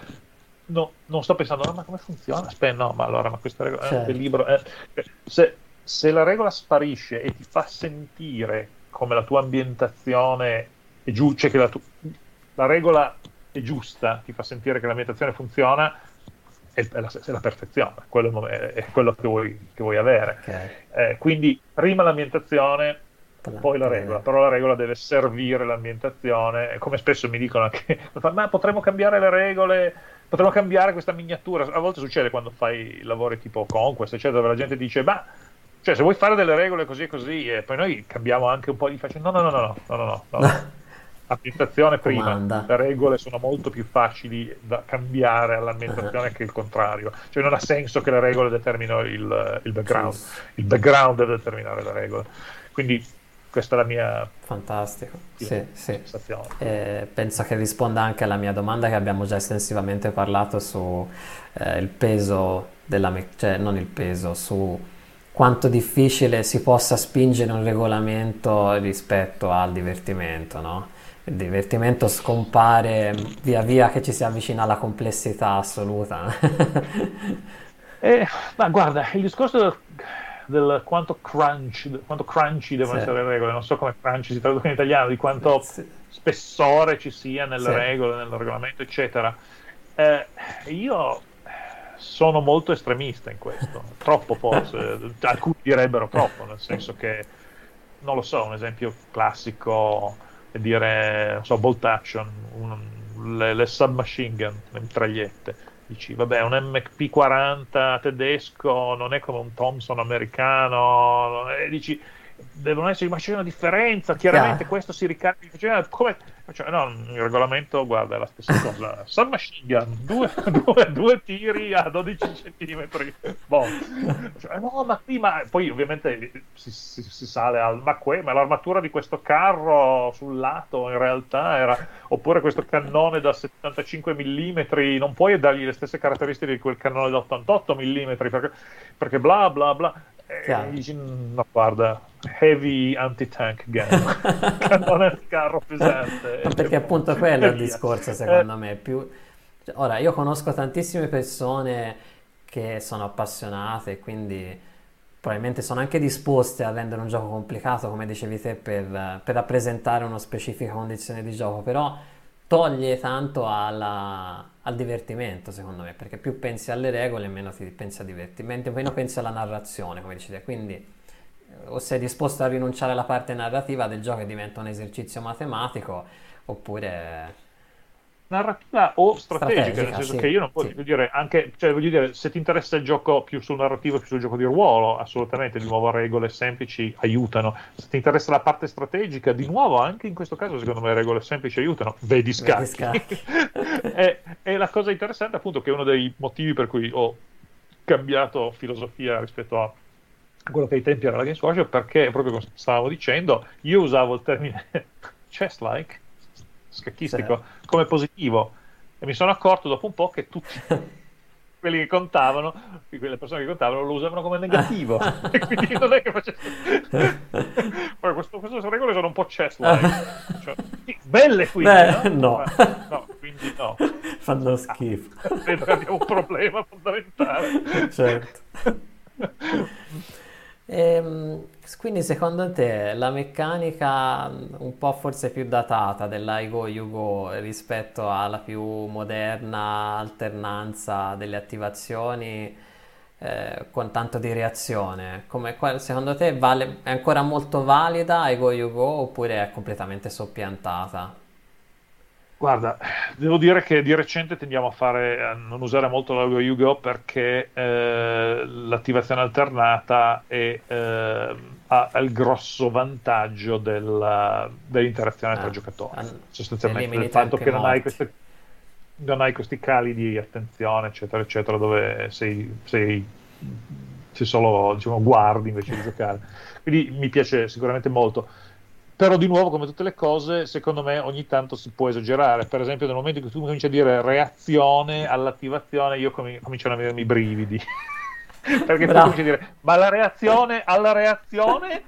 No, non sto pensando, no, ma come funziona? Aspetta, no, ma allora, ma questa regola, certo. eh, libro, eh. Se, se la regola sparisce e ti fa sentire come la tua ambientazione è giusta, cioè che la, tu- la regola è giusta, ti fa sentire che l'ambientazione funziona, è, la, è la, perfezione, quello è, è quello che vuoi, che vuoi avere. Okay. Eh, quindi prima l'ambientazione, poi la regola, però la regola deve servire l'ambientazione, come spesso mi dicono anche, ma potremmo cambiare le regole, potremmo cambiare questa miniatura, a volte succede quando fai lavori tipo Conquest, eccetera, dove la gente dice, ma cioè se vuoi fare delle regole così e così, e poi noi cambiamo anche un po' di faccia, no, no, no, no, no, no, no. no. ambientazione prima, Comanda. le regole sono molto più facili da cambiare all'ambientazione uh-huh. che il contrario. Cioè non ha senso che le regole determinino il, il background, sì. il background deve determinare le regole. Quindi questa è la mia Fantastico, sì, sì. Eh, penso che risponda anche alla mia domanda che abbiamo già estensivamente parlato su eh, il peso della me- cioè non il peso, su quanto difficile si possa spingere un regolamento rispetto al divertimento, no? il divertimento scompare via via che ci si avvicina alla complessità assoluta. eh, ma guarda, il discorso del, del quanto crunch, quanto crunchy devono sì. essere le regole, non so come crunchy si traduce in italiano, di quanto sì. spessore ci sia nelle sì. regole, nel regolamento, eccetera. Eh, io sono molto estremista in questo, troppo forse, alcuni direbbero troppo, nel senso che, non lo so, un esempio classico e dire, non so, bolt action, un, le, le submachine gun, le mitragliette. Dici, vabbè, un MP40 tedesco non è come un Thompson americano, e dici, devono esserci, ma c'è una differenza, chiaramente yeah. questo si ricarica, come, cioè, no, il regolamento, guarda, è la stessa cosa. Submachine gun, due, due, due, tiri a 12 cm. Boh. Cioè, no, ma qui, ma poi ovviamente si, si, si sale al ma, que, ma l'armatura di questo carro sul lato in realtà era, oppure questo cannone da 75 mm, non puoi dargli le stesse caratteristiche di quel cannone da 88 mm, perché, perché bla bla bla. E dici, no, guarda, heavy anti-tank gun, cannone di carro pesante. Perché appunto quello è il discorso, secondo me. Più... Ora, io conosco tantissime persone che sono appassionate, quindi probabilmente sono anche disposte a rendere un gioco complicato, come dicevi te, per, per rappresentare una specifica condizione di gioco, però toglie tanto alla, al divertimento, secondo me, perché più pensi alle regole, meno ti pensi al divertimento, meno pensi alla narrazione, come dici te. Quindi eh, o sei disposto a rinunciare alla parte narrativa del gioco e diventa un esercizio matematico, oppure narrativa o strategica, strategica nel senso sì, che io non voglio sì. dire anche, cioè voglio dire, se ti interessa il gioco più sul narrativo, più sul gioco di ruolo, assolutamente, di nuovo regole semplici aiutano. Se ti interessa la parte strategica, di nuovo, anche in questo caso, secondo me, regole semplici aiutano. Vedi scacchi. scacchi. e, e la cosa interessante, appunto, che è uno dei motivi per cui ho cambiato filosofia rispetto a quello che ai tempi era la Games Workshop, perché proprio come stavamo dicendo, io usavo il termine chess-like scacchistico sì. come positivo. E mi sono accorto dopo un po' che tutti quelli che contavano, quelle persone che contavano lo usavano come negativo. E quindi non è che facesse poi questo, queste regole sono un po' chess-like cioè, belle quindi Beh, no? No. no quindi no. Fanno schifo. Vedo che abbiamo un problema fondamentale. Certo Ehm, quindi secondo te la meccanica un po' forse più datata dell'I Go You Go rispetto alla più moderna alternanza delle attivazioni eh, con tanto di reazione, come, secondo te vale, è ancora molto valida I Go You Go oppure è completamente soppiantata? Guarda, devo dire che di recente tendiamo a, fare, a non usare molto l'Algo Yugo perché eh, l'attivazione alternata è, eh, ha, ha il grosso vantaggio del, dell'interazione tra ah, giocatori, sostanzialmente. del fatto che non hai, queste, non hai, questi cali di attenzione, eccetera, eccetera, dove sei, sei, sei solo diciamo, guardi invece di giocare. Quindi mi piace sicuramente molto però di nuovo come tutte le cose secondo me ogni tanto si può esagerare per esempio nel momento in cui tu cominci a dire reazione all'attivazione io com- cominciano a venirmi i brividi perché Bravo. tu cominci a dire ma la reazione alla reazione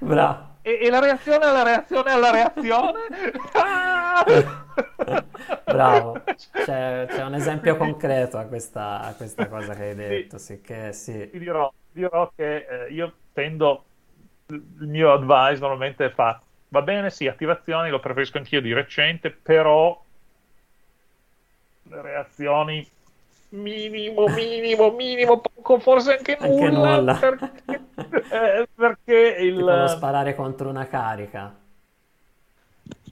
e, e, la reazione alla reazione alla reazione Bravo, c'è, c'è, un esempio concreto a questa, a questa cosa che hai detto. Sì, che sì. Ti dirò, dirò che eh, io tendo, il mio advice normalmente fa Va bene, sì, attivazioni lo preferisco anch'io di recente, però le reazioni minimo, minimo, minimo, poco, forse anche nulla, anche nulla. perché, eh, perché il... sparare contro una carica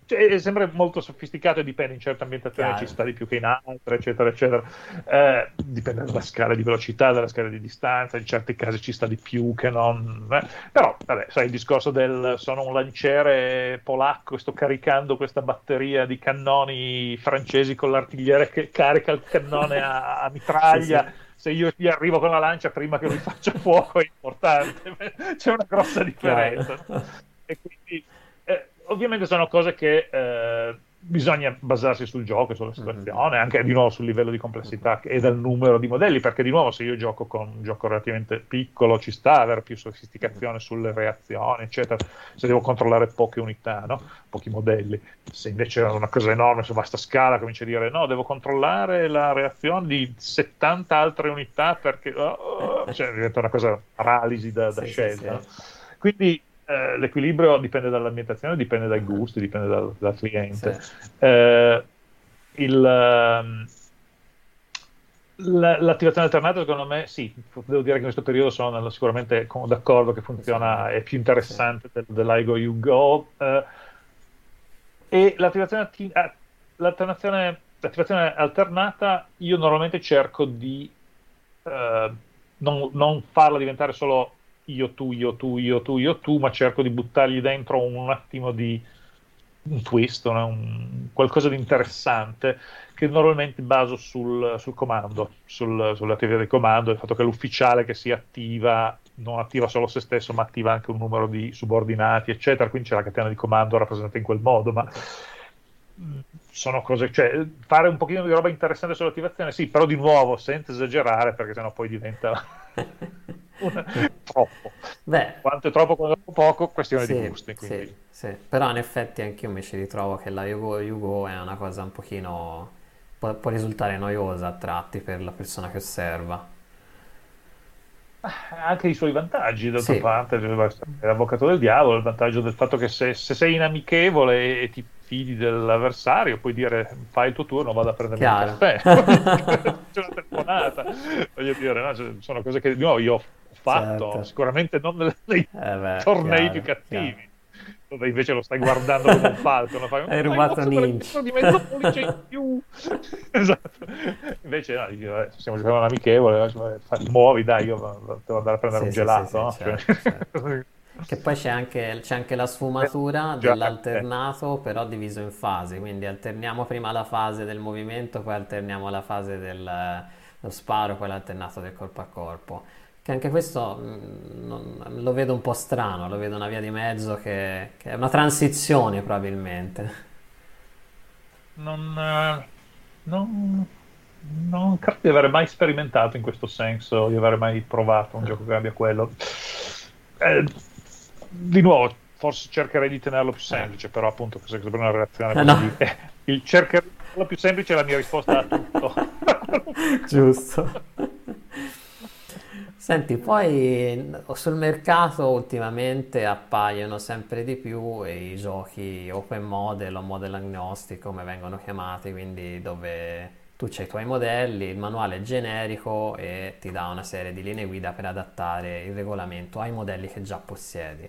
cioè, sembra molto sofisticato e dipende in certe ambientazioni Chiaro. ci sta di più che in altre, eccetera, eccetera. Eh, dipende dalla scala di velocità, dalla scala di distanza, in certi casi ci sta di più che non. Eh. Però, vabbè, sai, il discorso del sono un lanciere polacco e sto caricando questa batteria di cannoni francesi con l'artigliere che carica il cannone a, a mitraglia. Sì, sì se io gli arrivo con la lancia prima che lui faccia fuoco è importante, c'è una grossa differenza. E quindi ovviamente sono cose che eh, bisogna basarsi sul gioco sulla mm-hmm. situazione, anche di nuovo sul livello di complessità e dal numero di modelli, perché di nuovo se io gioco con un gioco relativamente piccolo ci sta avere più sofisticazione sulle reazioni, eccetera, se devo controllare poche unità, no? pochi modelli, se invece è una cosa enorme su vasta scala comincio a dire no, devo controllare la reazione di 70 altre unità perché oh, cioè, diventa una cosa paralisi da, da sì, scelta. Sì, sì. Quindi eh, l'equilibrio dipende dall'ambientazione, dipende dai gusti, dipende dal, dal cliente. Sì. Eh, il, um, l'attivazione alternata, secondo me, sì, devo dire che in questo periodo sono sicuramente d'accordo che funziona, è più interessante del, dell'Igo You Go. Eh, e l'attivazione, l'attivazione, l'attivazione, alternata, io normalmente cerco di eh, non, non farla diventare solo io tu, io tu, io tu, io tu, ma cerco di buttargli dentro un attimo di un twist, un, qualcosa di interessante che normalmente baso sul, sul comando, sul, sull'attività di comando, il fatto che l'ufficiale che si attiva non attiva solo se stesso, ma attiva anche un numero di subordinati, eccetera, quindi c'è la catena di comando rappresentata in quel modo, ma sono cose, cioè fare un pochino di roba interessante sull'attivazione, sì, però di nuovo senza esagerare, perché sennò poi diventa troppo. Beh, quanto è troppo, quanto è poco, questione sì, di gusti. Sì, sì, però in effetti anche io mi ci ritrovo che la Yugo, Yugo è una cosa un pochino, può, può risultare noiosa a tratti per la persona che osserva. Anche i suoi vantaggi, d'altra sì. parte, l'avvocato del diavolo, il vantaggio del fatto che se, se sei inamichevole e, e ti fidi dell'avversario, puoi dire fai il tuo turno, vado a prendermi il caffè. C'è una telefonata. Voglio dire, no? sono cose che di nuovo io ho fatto, certo. sicuramente non nei eh beh, tornei chiaro, più cattivi. Chiaro. Dove invece lo stai guardando come un falco, fai, hai rubato Ninja di mezzo pollice in più esatto. invece no, io, eh, stiamo giocando un amichevole eh, muovi dai io devo andare a prendere sì, un gelato sì, no? certo, certo. Che poi c'è anche, c'è anche la sfumatura eh, dell'alternato, però diviso in fasi, quindi alterniamo prima la fase del movimento, poi alterniamo la fase del, dello sparo, poi l'alternato del corpo a corpo. Che anche questo mh, non, lo vedo un po' strano, lo vedo una via di mezzo che, che è una transizione probabilmente. Non, eh, non, non credo di aver mai sperimentato in questo senso, di aver mai provato un gioco che abbia quello. Eh, di nuovo, forse cercherei di tenerlo più semplice, però appunto se è una reazione eh, no. eh, il tenerlo più semplice è la mia risposta a tutto. Giusto. Senti, poi sul mercato ultimamente appaiono sempre di più i giochi open model o model agnostic, come vengono chiamati, quindi dove tu c'hai i tuoi modelli, il manuale è generico e ti dà una serie di linee guida per adattare il regolamento ai modelli che già possiedi.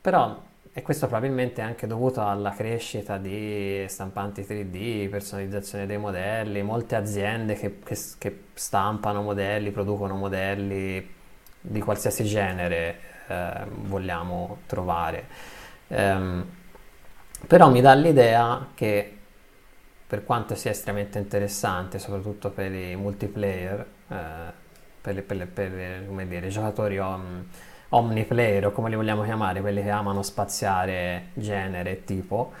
Però, e questo probabilmente è anche dovuto alla crescita di stampanti 3D, personalizzazione dei modelli, molte aziende che, che, che stampano modelli, producono modelli di qualsiasi genere, eh, vogliamo trovare. Um, però mi dà l'idea che per quanto sia estremamente interessante, soprattutto per i multiplayer, eh, per, per, per dire, i giocatori om, omniplayer o come li vogliamo chiamare, quelli che amano spaziare genere e tipo,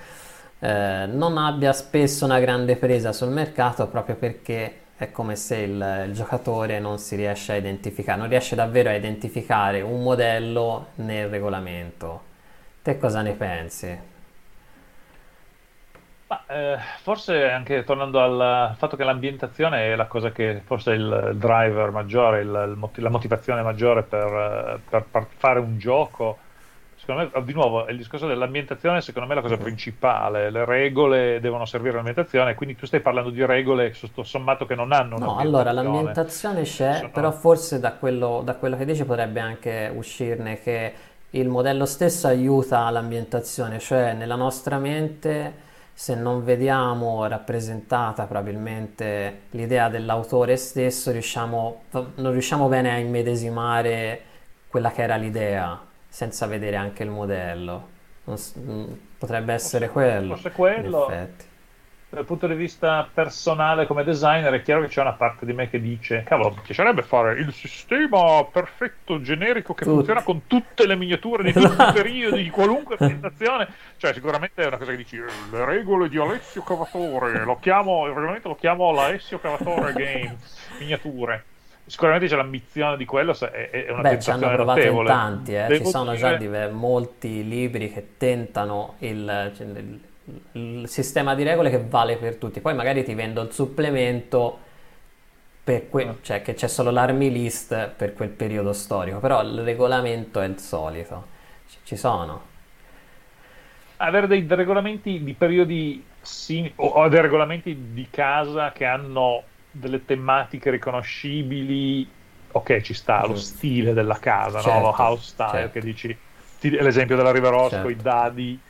eh, non abbia spesso una grande presa sul mercato proprio perché è come se il, il, giocatore non si riesce a identificare, non riesce davvero a identificare un modello nel regolamento. Te cosa ne pensi? Ma, eh, forse anche tornando al fatto che l'ambientazione è la cosa che forse è il driver maggiore, il, il, la motivazione maggiore per, per, per, fare un gioco. Secondo me, di nuovo, il discorso dell'ambientazione secondo me è la cosa principale. Le regole devono servire all'ambientazione, quindi tu stai parlando di regole tutto sommato che non hanno No, allora l'ambientazione c'è, Sono... però forse da quello, da quello che dici potrebbe anche uscirne che il modello stesso aiuta l'ambientazione, cioè nella nostra mente se non vediamo rappresentata probabilmente l'idea dell'autore stesso, riusciamo, non riusciamo bene a immedesimare quella che era l'idea senza vedere anche il modello. Mm, potrebbe essere quello. Forse quello. In effetti dal punto di vista personale come designer è chiaro che c'è una parte di me che dice cavolo mi piacerebbe fare il sistema perfetto generico che Tutti. funziona con tutte le miniature di tutti i esatto. periodi di qualunque presentazione cioè sicuramente è una cosa che dici le regole di Alessio Cavatore lo chiamo, il regolamento lo chiamo l'Alessio Cavatore Games miniature sicuramente c'è l'ambizione di quello è, è una Beh, ci hanno provato notevole. in tanti eh. ci sono dire... già molti libri che tentano il, cioè, il il sistema di regole che vale per tutti. Poi magari ti vendo il supplemento per que- ah. cioè che c'è solo l'army list per quel periodo storico, però il regolamento è il solito. C- ci sono. Avere dei, dei regolamenti di periodi simili o dei regolamenti di casa che hanno delle tematiche riconoscibili, ok, ci sta lo stile della casa, certo, no? lo house style certo. che dici, ti, l'esempio della River Ross certo. con i dadi,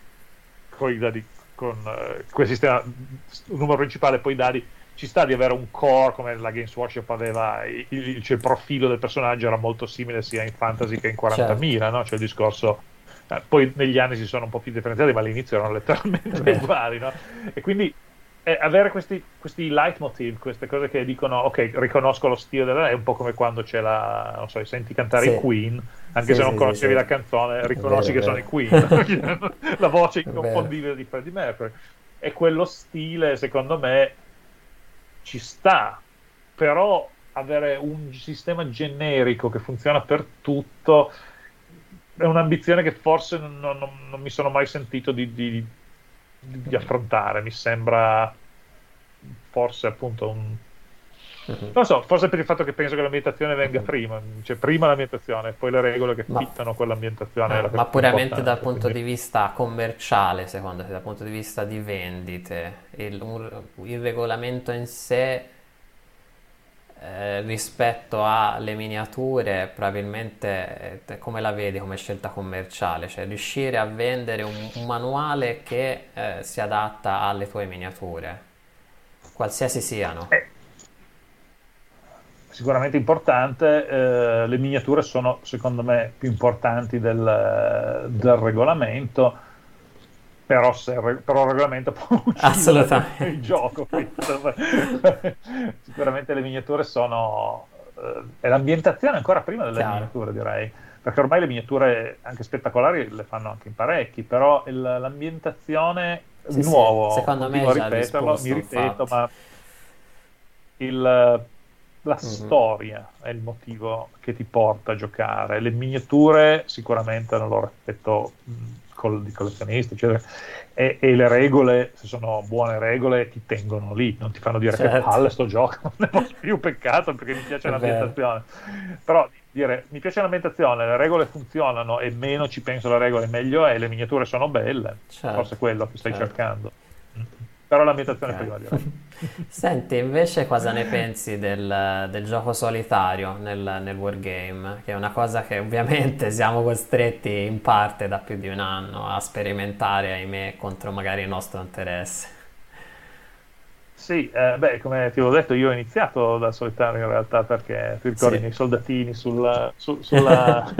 con i dadi con eh, quel sistema, un numero principale poi dadi, ci sta di avere un core come la Games Workshop aveva, il, il, cioè il profilo del personaggio era molto simile sia in fantasy che in 40.000, certo. no? cioè il discorso... Eh, poi negli anni si sono un po' più differenziati, ma all'inizio erano letteralmente uguali, no? E quindi eh, avere questi, questi leitmotiv, queste cose che dicono ok, riconosco lo stile della è un po' come quando c'è la, non so, senti cantare sì. i Queen, anche sì, se non sì, conoscevi la canzone, riconosci vero, che vero. sono i Queen, la voce inconfondibile di Freddie Mercury. E quello stile, secondo me, ci sta, però avere un sistema generico che funziona per tutto è un'ambizione che forse non, non, non mi sono mai sentito di, di di affrontare. Mi sembra forse appunto un. Uh-huh. Non so, forse per il fatto che penso che l'ambientazione venga uh-huh. prima, cioè prima l'ambientazione, poi le regole che ma, fittano quell'ambientazione. Eh, ma puramente dal punto quindi... di vista commerciale, secondo te, dal punto di vista di vendite, il, un, il regolamento in sé eh, rispetto alle miniature probabilmente eh, come la vedi come scelta commerciale? Cioè riuscire a vendere un, un manuale che eh, si adatta alle tue miniature? Qualsiasi siano. Eh, sicuramente importante le miniature sono secondo me più importanti del, del regolamento però, se, però il regolamento può uscire il gioco. Sicuramente le miniature sono... Eh, e l'ambientazione ancora prima delle Chiaro. miniature, direi. Perché ormai le miniature, anche spettacolari, le fanno anche in parecchi, però il, l'ambientazione, sì, di nuovo, sì, secondo me a ripeterlo, mi ripeto, ma il, la mm-hmm. storia è il motivo che ti porta a giocare. Le miniature sicuramente hanno il loro aspetto di collezionisti, eccetera. E, e, le regole, se sono buone regole, ti tengono lì, non ti fanno dire certo. che palle sto gioco, non è più peccato perché mi piace l'ambientazione. Però dire mi piace l'ambientazione, le regole funzionano e meno ci penso alle regole, meglio è, le miniature sono belle, certo. forse è quello che stai certo. cercando però l'ambientazione okay. prima direi. Senti, invece cosa ne pensi del, del gioco solitario nel, nel, wargame? Che è una cosa che ovviamente siamo costretti in parte da più di un anno a sperimentare, ahimè, contro magari il nostro interesse. Sì, eh, beh, come ti avevo detto, io ho iniziato da solitario in realtà perché ti ricordi sì. i soldatini sul, su, sulla,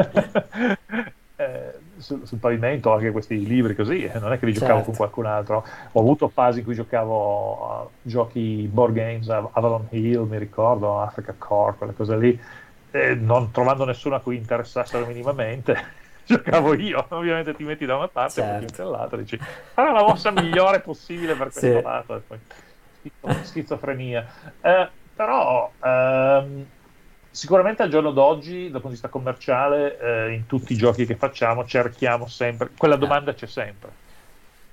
eh, sul, sul, pavimento, anche questi libri così, eh, non è che li giocavo certo. con qualcun altro. Ho avuto fasi in cui giocavo a giochi board games, Avalon Hill, mi ricordo, Africa Core, quelle cose lì, non trovando nessuno a cui interessassero minimamente giocavo io. Ovviamente ti metti da una parte certo. e ti metti dall'altra dici fare la mossa migliore possibile per questo sì. lato. E poi schizofrenia. Eh, però ehm, sicuramente al giorno d'oggi, dal punto di vista commerciale, eh, in tutti i giochi che facciamo cerchiamo sempre, quella domanda c'è sempre.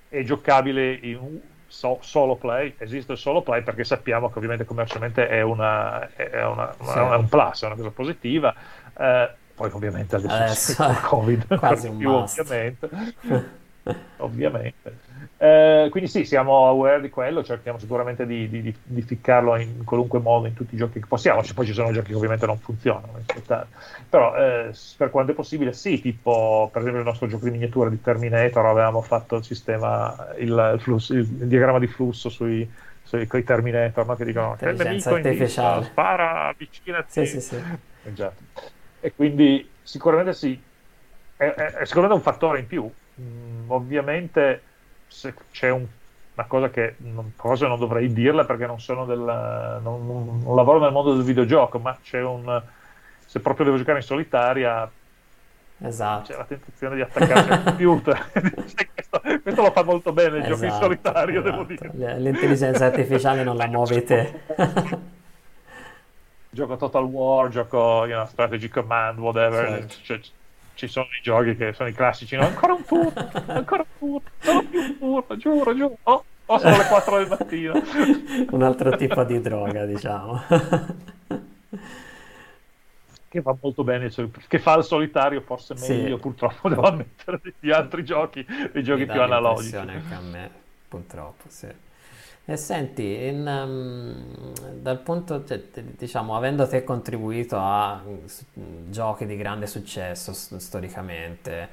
È giocabile in so, solo play, esiste il solo play perché sappiamo che ovviamente commercialmente è, una, è, una, una, sì. è un plus, è una cosa positiva. Eh, poi ovviamente adesso, adesso il Covid, quasi più, ovviamente. ovviamente. Eh, quindi sì, siamo aware di quello, cerchiamo sicuramente di, di, di, ficcarlo in qualunque modo in tutti i giochi che possiamo, poi ci sono giochi che ovviamente non funzionano, però eh, per quanto è possibile sì, tipo per esempio il nostro gioco di miniatura di Terminator avevamo fatto il sistema, il, il, flusso, il diagramma di flusso sui, sui coi Terminator no? che dicono che il nemico in vista, spara, avvicinati. Sì, sì, sì. Esatto. E quindi sicuramente sì, è, è, è sicuramente un fattore in più. Mm, ovviamente c'è un, una cosa che non, cosa non dovrei dirla perché non sono del, non, non, lavoro nel mondo del videogioco, ma c'è un se proprio devo giocare in solitaria esatto. c'è la tentazione di attaccarsi al computer. questo, questo, lo fa molto bene il esatto, gioco in esatto, solitario, esatto. devo dire. L'intelligenza artificiale non la muove te. gioco Total War, gioco you know, Strategy Command, whatever. Certo. Cioè, ci sono i giochi che sono i classici, no? ancora un turno, ancora un turno, non più un turno, giuro, giuro. Oh, oh, sono le 4 del mattino. un altro tipo di droga, diciamo. che va molto bene, cioè, che fa il solitario forse meglio, sì. purtroppo devo ammettere, di altri giochi, dei giochi più analogici. anche a me, purtroppo, sì. E senti, in, um, dal punto, cioè, diciamo, avendo te contribuito a mm, giochi di grande successo storicamente,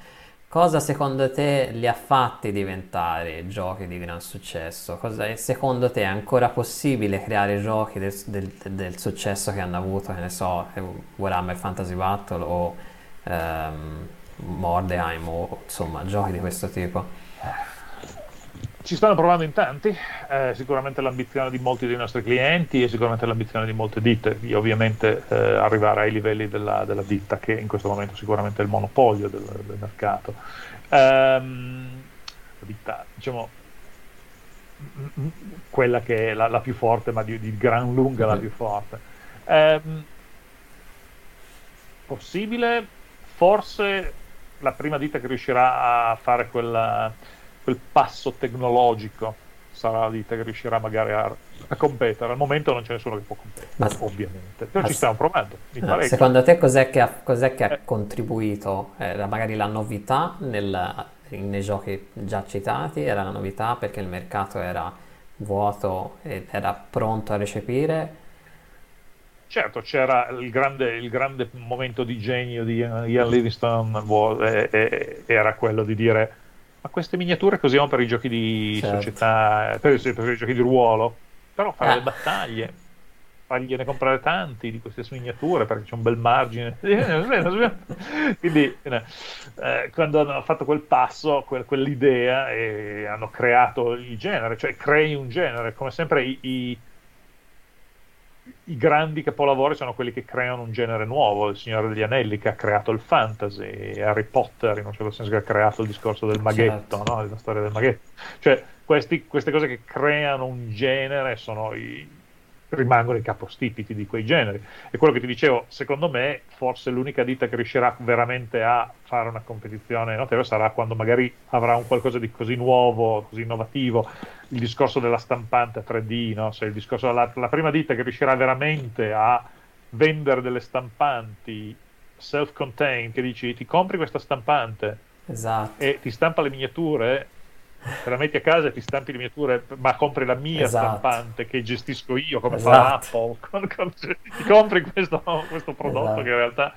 cosa secondo te li ha fatti diventare giochi di gran successo? Cosa secondo te è ancora possibile creare giochi del, del, del successo che hanno avuto, che ne so, Warhammer Fantasy Battle o um, Mordheim o insomma giochi di questo tipo? Ci stanno provando in tanti, eh, sicuramente l'ambizione di molti dei nostri clienti e sicuramente l'ambizione di molte ditte, di ovviamente eh, arrivare ai livelli della, della, ditta che in questo momento sicuramente è il monopolio del, del mercato. Ehm, la ditta, diciamo, quella che è la, la più forte, ma di, di, gran lunga la più forte. Ehm, possibile, forse la prima ditta che riuscirà a fare quella quel passo tecnologico sarà ditta che riuscirà magari a, a, competere. Al momento non c'è nessuno che può competere, ma, ovviamente. Però ci stiamo provando. Secondo te cos'è che ha, cos'è che ha eh. contribuito? Era magari la novità nel, nei giochi già citati? Era la novità perché il mercato era vuoto ed era pronto a recepire? Certo, c'era il grande, il grande momento di genio di Ian Livingstone, eh, era quello di dire ma queste miniature che usiamo per i giochi di certo. società, per, per, i giochi di ruolo, però fare ah. le battaglie, fargliene comprare tanti di queste miniature perché c'è un bel margine. Quindi eh, quando hanno fatto quel passo, quel, quell'idea, e hanno creato il genere, cioè crei un genere, come sempre i, i i grandi capolavori sono quelli che creano un genere nuovo. Il Signore degli Anelli che ha creato il fantasy, Harry Potter in un certo senso che ha creato il discorso del maghetto, certo. no? la storia del maghetto. Cioè, questi, queste cose che creano un genere sono i, rimangono i capostipiti di quei generi. E quello che ti dicevo, secondo me, forse l'unica ditta che riuscirà veramente a fare una competizione notevole sarà quando magari avrà un qualcosa di così nuovo, così innovativo. Il discorso della stampante 3D, no? Se il discorso, la, la prima ditta che riuscirà veramente a vendere delle stampanti self-contained, che dici ti compri questa stampante esatto. e ti stampa le miniature te la metti a casa e ti stampi le miniature, ma compri la mia esatto. stampante che gestisco io, come esatto. fa Apple. Con, con, ti compri questo, questo prodotto esatto. che in realtà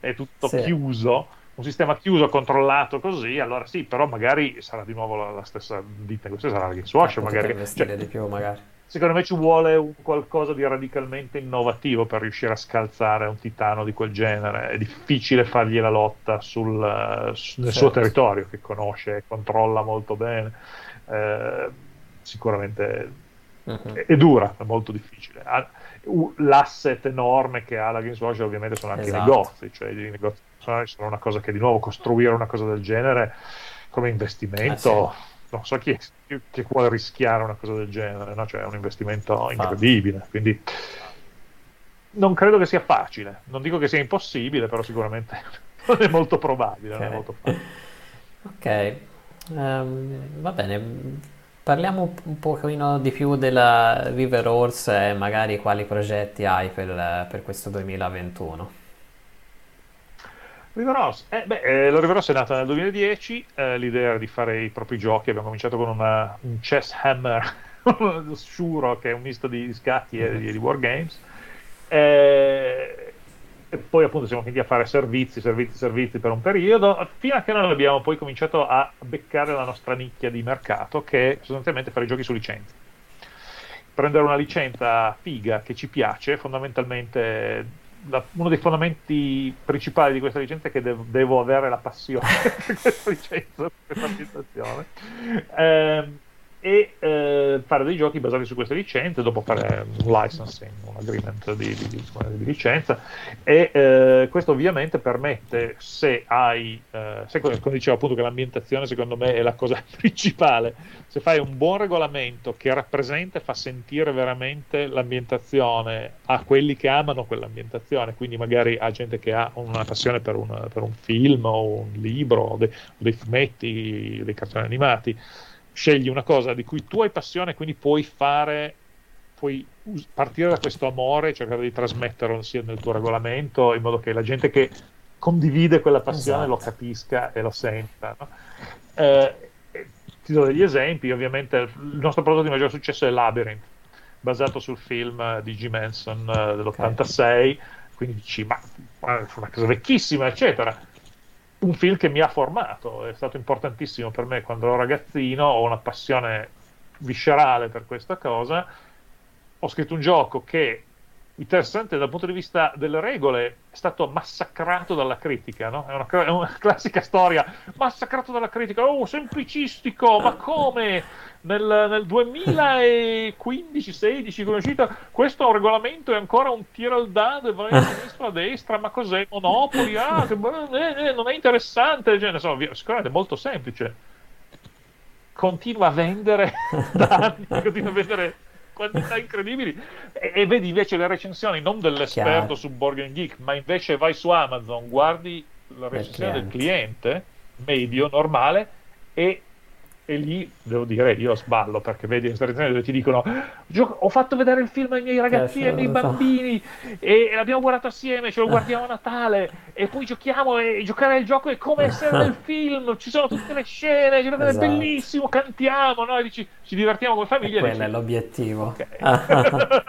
è tutto sì. chiuso, un sistema chiuso, controllato così, allora sì, però magari sarà di nuovo la, la stessa ditta, questa sarà la Gameswash, Eh, magari. Cioè, di più magari. Secondo me ci vuole un qualcosa di radicalmente innovativo per riuscire a scalzare un titano di quel genere. È difficile fargli la lotta sul, eh, nel suo Certo. territorio, che conosce e controlla molto bene. Eh, sicuramente Mhm. è, è dura, è molto difficile. Ha- L'asset enorme che ha la Games Workshop ovviamente sono anche i Esatto. negozi, cioè i negozi personali sono una cosa che di nuovo costruire una cosa del genere come investimento, Eh non so chi, è- chi- vuole rischiare una cosa del genere, no? cioè è un investimento incredibile, quindi non credo che sia facile, non dico che sia impossibile, però sicuramente non è molto probabile, Ok. molto facile. Ok, ehm, va bene. Parliamo un- un pochino di più della River Horse e magari quali progetti hai per, per questo 2021. River Horse, eh, beh, eh, la River Horse è nata nel 2010, eh, l'idea era di fare i propri giochi, abbiamo cominciato con una- un chess hammer, Shuro che è un misto di scacchi e di, di wargames, eh, e poi appunto siamo finiti a fare servizi, servizi, servizi per un periodo, fino a che non abbiamo poi cominciato a beccare la nostra nicchia di mercato, che è sostanzialmente fare giochi su licenza. Prendere una licenza figa che ci piace, fondamentalmente la- uno dei fondamenti principali di questa licenza è che dev- devo avere la passione per questa licenza, per questa ambientazione. Ehm, e eh, fare dei giochi basati su queste licenze, dopo fare un licensing, un agreement di, di- di- di licenza. E eh, questo ovviamente permette, se hai, eh, se, come dicevo appunto che l'ambientazione secondo me è la cosa principale, se fai un buon regolamento che rappresenta e fa sentire veramente l'ambientazione a quelli che amano quell'ambientazione, quindi magari a gente che ha una passione per un, per un film o un libro, o dei, o dei fumetti, dei cartoni animati, scegli una cosa di cui tu hai passione, quindi puoi fare, puoi us- partire da questo amore e cercare di trasmetterlo sia nel tuo regolamento, in modo che la gente che condivide quella passione Esatto. lo capisca e lo senta. no? Eh, ti do degli esempi, ovviamente il nostro prodotto di maggior successo è Labyrinth, basato sul film di G. Manson eh, dell'86, quindi dici, ma è una cosa vecchissima, eccetera un film che mi ha formato, è stato importantissimo per me quando ero ragazzino, ho una passione viscerale per questa cosa. Ho scritto un gioco che, interessante dal punto di vista delle regole, è stato massacrato dalla critica, no? È una, è una classica storia, massacrato dalla critica, oh, semplicistico, ma come? Nel, nel 2015-16 come è uscito, questo regolamento è ancora un tiro al dado e vai a sinistra a destra, ma cos'è? Monopoli? Ah, che eh, eh, non è interessante, cioè, so, sicuramente è molto semplice. Continua a vendere da anni, continua a vendere quantità incredibili e, e vedi invece le recensioni non dell'esperto Chiaro. su Game Geek, ma invece vai su Amazon, guardi la recensione del cliente medio, normale e e lì devo dire io sballo perché vedi le recensioni dove ti dicono "Gio- ho fatto vedere il film ai miei ragazzini, ai miei bambini e l'abbiamo guardato assieme, ce lo guardiamo a Natale e poi giochiamo e giocare al gioco è come essere nel film, ci sono tutte le scene, è Esatto. bellissimo, cantiamo, no? E dici, ci divertiamo come E famiglia. e quello dici, è l'obiettivo. Ok. Ok.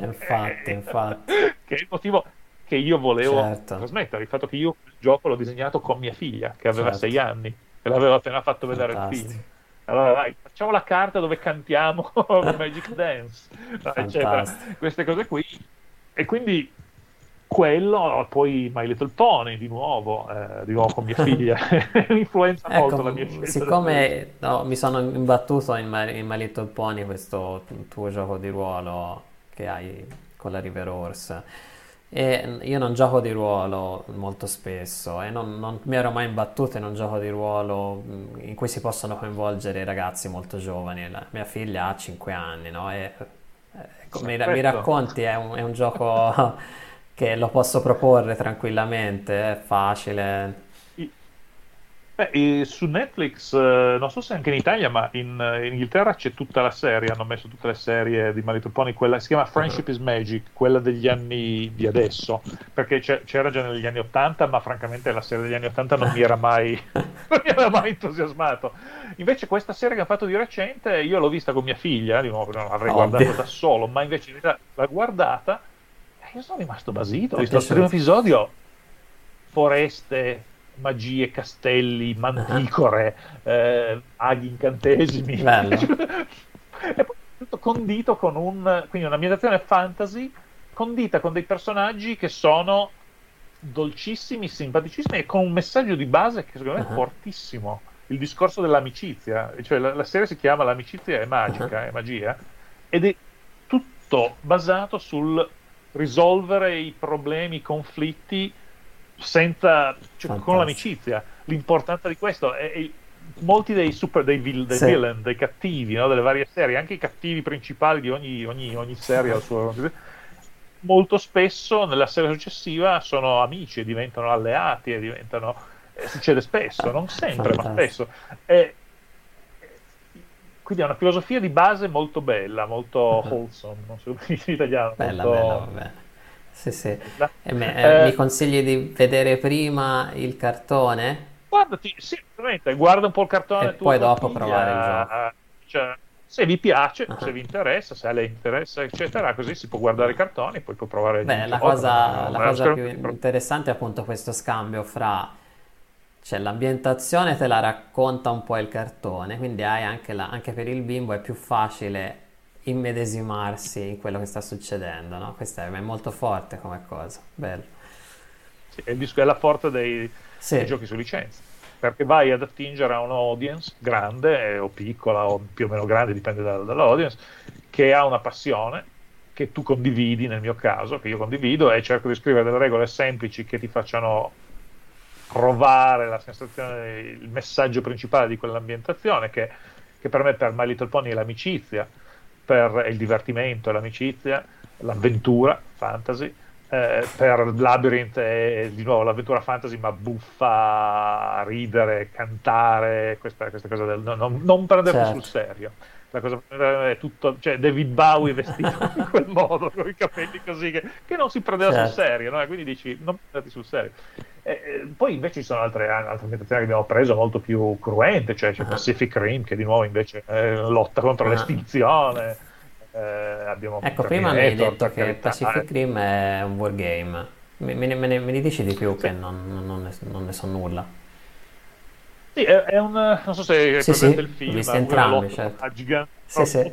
Infatti, infatti. Che è il motivo che io volevo Certo. trasmettere, il fatto che io il gioco l'ho disegnato con mia figlia, che aveva Certo. sei anni, e l'aveva appena fatto vedere il film. Allora dai, facciamo la carta dove cantiamo Magic Dance, eccetera. Queste cose qui. E quindi quello, poi My Little Pony di nuovo, eh, di nuovo con mia figlia, influenza molto Ecco, la mia scelta. siccome no, mi sono imbattuto in, Ma- in My Little Pony, questo tuo gioco di ruolo che hai con la River Horse, e io non gioco di ruolo molto spesso e non, non mi ero mai imbattuto in un gioco di ruolo mh, in cui si possono coinvolgere ragazzi molto giovani. La mia figlia ha 5 anni, no? E, eh, ecco, mi, mi racconti, è un, è un gioco che lo posso proporre tranquillamente, è facile. Beh, su Netflix, eh, non so se anche in Italia, ma in, in Inghilterra c'è tutta la serie, hanno messo tutte le serie di Little Pony, quella si chiama Friendship is Magic, quella degli anni di adesso, perché c'era già negli anni 80, ma francamente la serie degli anni 80 non mi era mai, non mi era mai entusiasmato. Invece questa serie che hanno fatto di recente, io l'ho vista con mia figlia, di nuovo non l'avrei Ovvio. guardata da solo, ma invece in realtà l'ho guardata e io sono rimasto basito, ho visto il primo episodio, foreste, magie, castelli, manticore, uh-huh. eh, aghi, incantesimi. e poi tutto condito con un, quindi un'ambientazione fantasy condita con dei personaggi che sono dolcissimi, simpaticissimi e con un messaggio di base che secondo me è uh-huh. fortissimo. Il discorso dell'amicizia, cioè la, la serie si chiama L'amicizia è magica, uh-huh. è magia, ed è tutto basato sul risolvere i problemi, i conflitti senza, cioè, con l'amicizia. L'importanza di questo è, è molti dei, super, dei, vil, dei sì. villain, dei cattivi no? delle varie serie, anche i cattivi principali di ogni, ogni, ogni serie al suo molto spesso nella serie successiva sono amici e diventano alleati e diventano eh, succede spesso, non sempre, Fantastico. ma spesso. E, quindi è una filosofia di base molto bella, molto wholesome, non so in italiano. Bella, molto... bella, vabbè. Sì, sì. Eh, me, eh, mi consigli di vedere prima il cartone? Guardati, sì, guarda un po' il cartone. E poi dopo provare il gioco. Cioè, se vi piace, uh-huh. se vi interessa, se a lei interessa, eccetera, così si può guardare i cartoni, poi può provare Beh, la cosa, la cosa più interessante è appunto questo scambio fra cioè l'ambientazione te la racconta un po' il cartone, quindi hai anche, la, anche per il bimbo è più facile immedesimarsi in quello che sta succedendo, no? Questo è, è molto forte come cosa, bello. Sì, è la forza dei, sì. dei giochi su licenza perché vai ad attingere a un'audience grande eh, o piccola o più o meno grande, dipende da, dall'audience, che ha una passione che tu condividi, nel mio caso, che io condivido, e cerco di scrivere delle regole semplici che ti facciano provare la sensazione, il messaggio principale di quell'ambientazione, che, che per me, per My Little Pony, è l'amicizia, per il divertimento, l'amicizia, l'avventura, fantasy, eh, per Labyrinth è di nuovo l'avventura fantasy ma buffa, ridere, cantare, questa, questa cosa del no, no, non prenderlo certo. sul serio. La cosa è tutto, cioè David Bowie vestito in quel modo, con i capelli così, che, che non si prendeva certo. sul serio, no? quindi dici non prenderti sul serio. E, e, poi invece ci sono altre, altre ambientazioni che abbiamo preso molto più cruente, cioè c'è uh-huh. Pacific Rim che di nuovo invece è lotta contro uh-huh. l'estinzione eh, abbiamo ecco, prima mi hai detto che Pacific Rim è un wargame. Me, me, me, ne, me ne dici di più sì. che non, non, ne, non, ne, so nulla. Sì, è, è, un... non so se sì, presente sì, il film. Entrambi, certo. A giganti, sì, sì.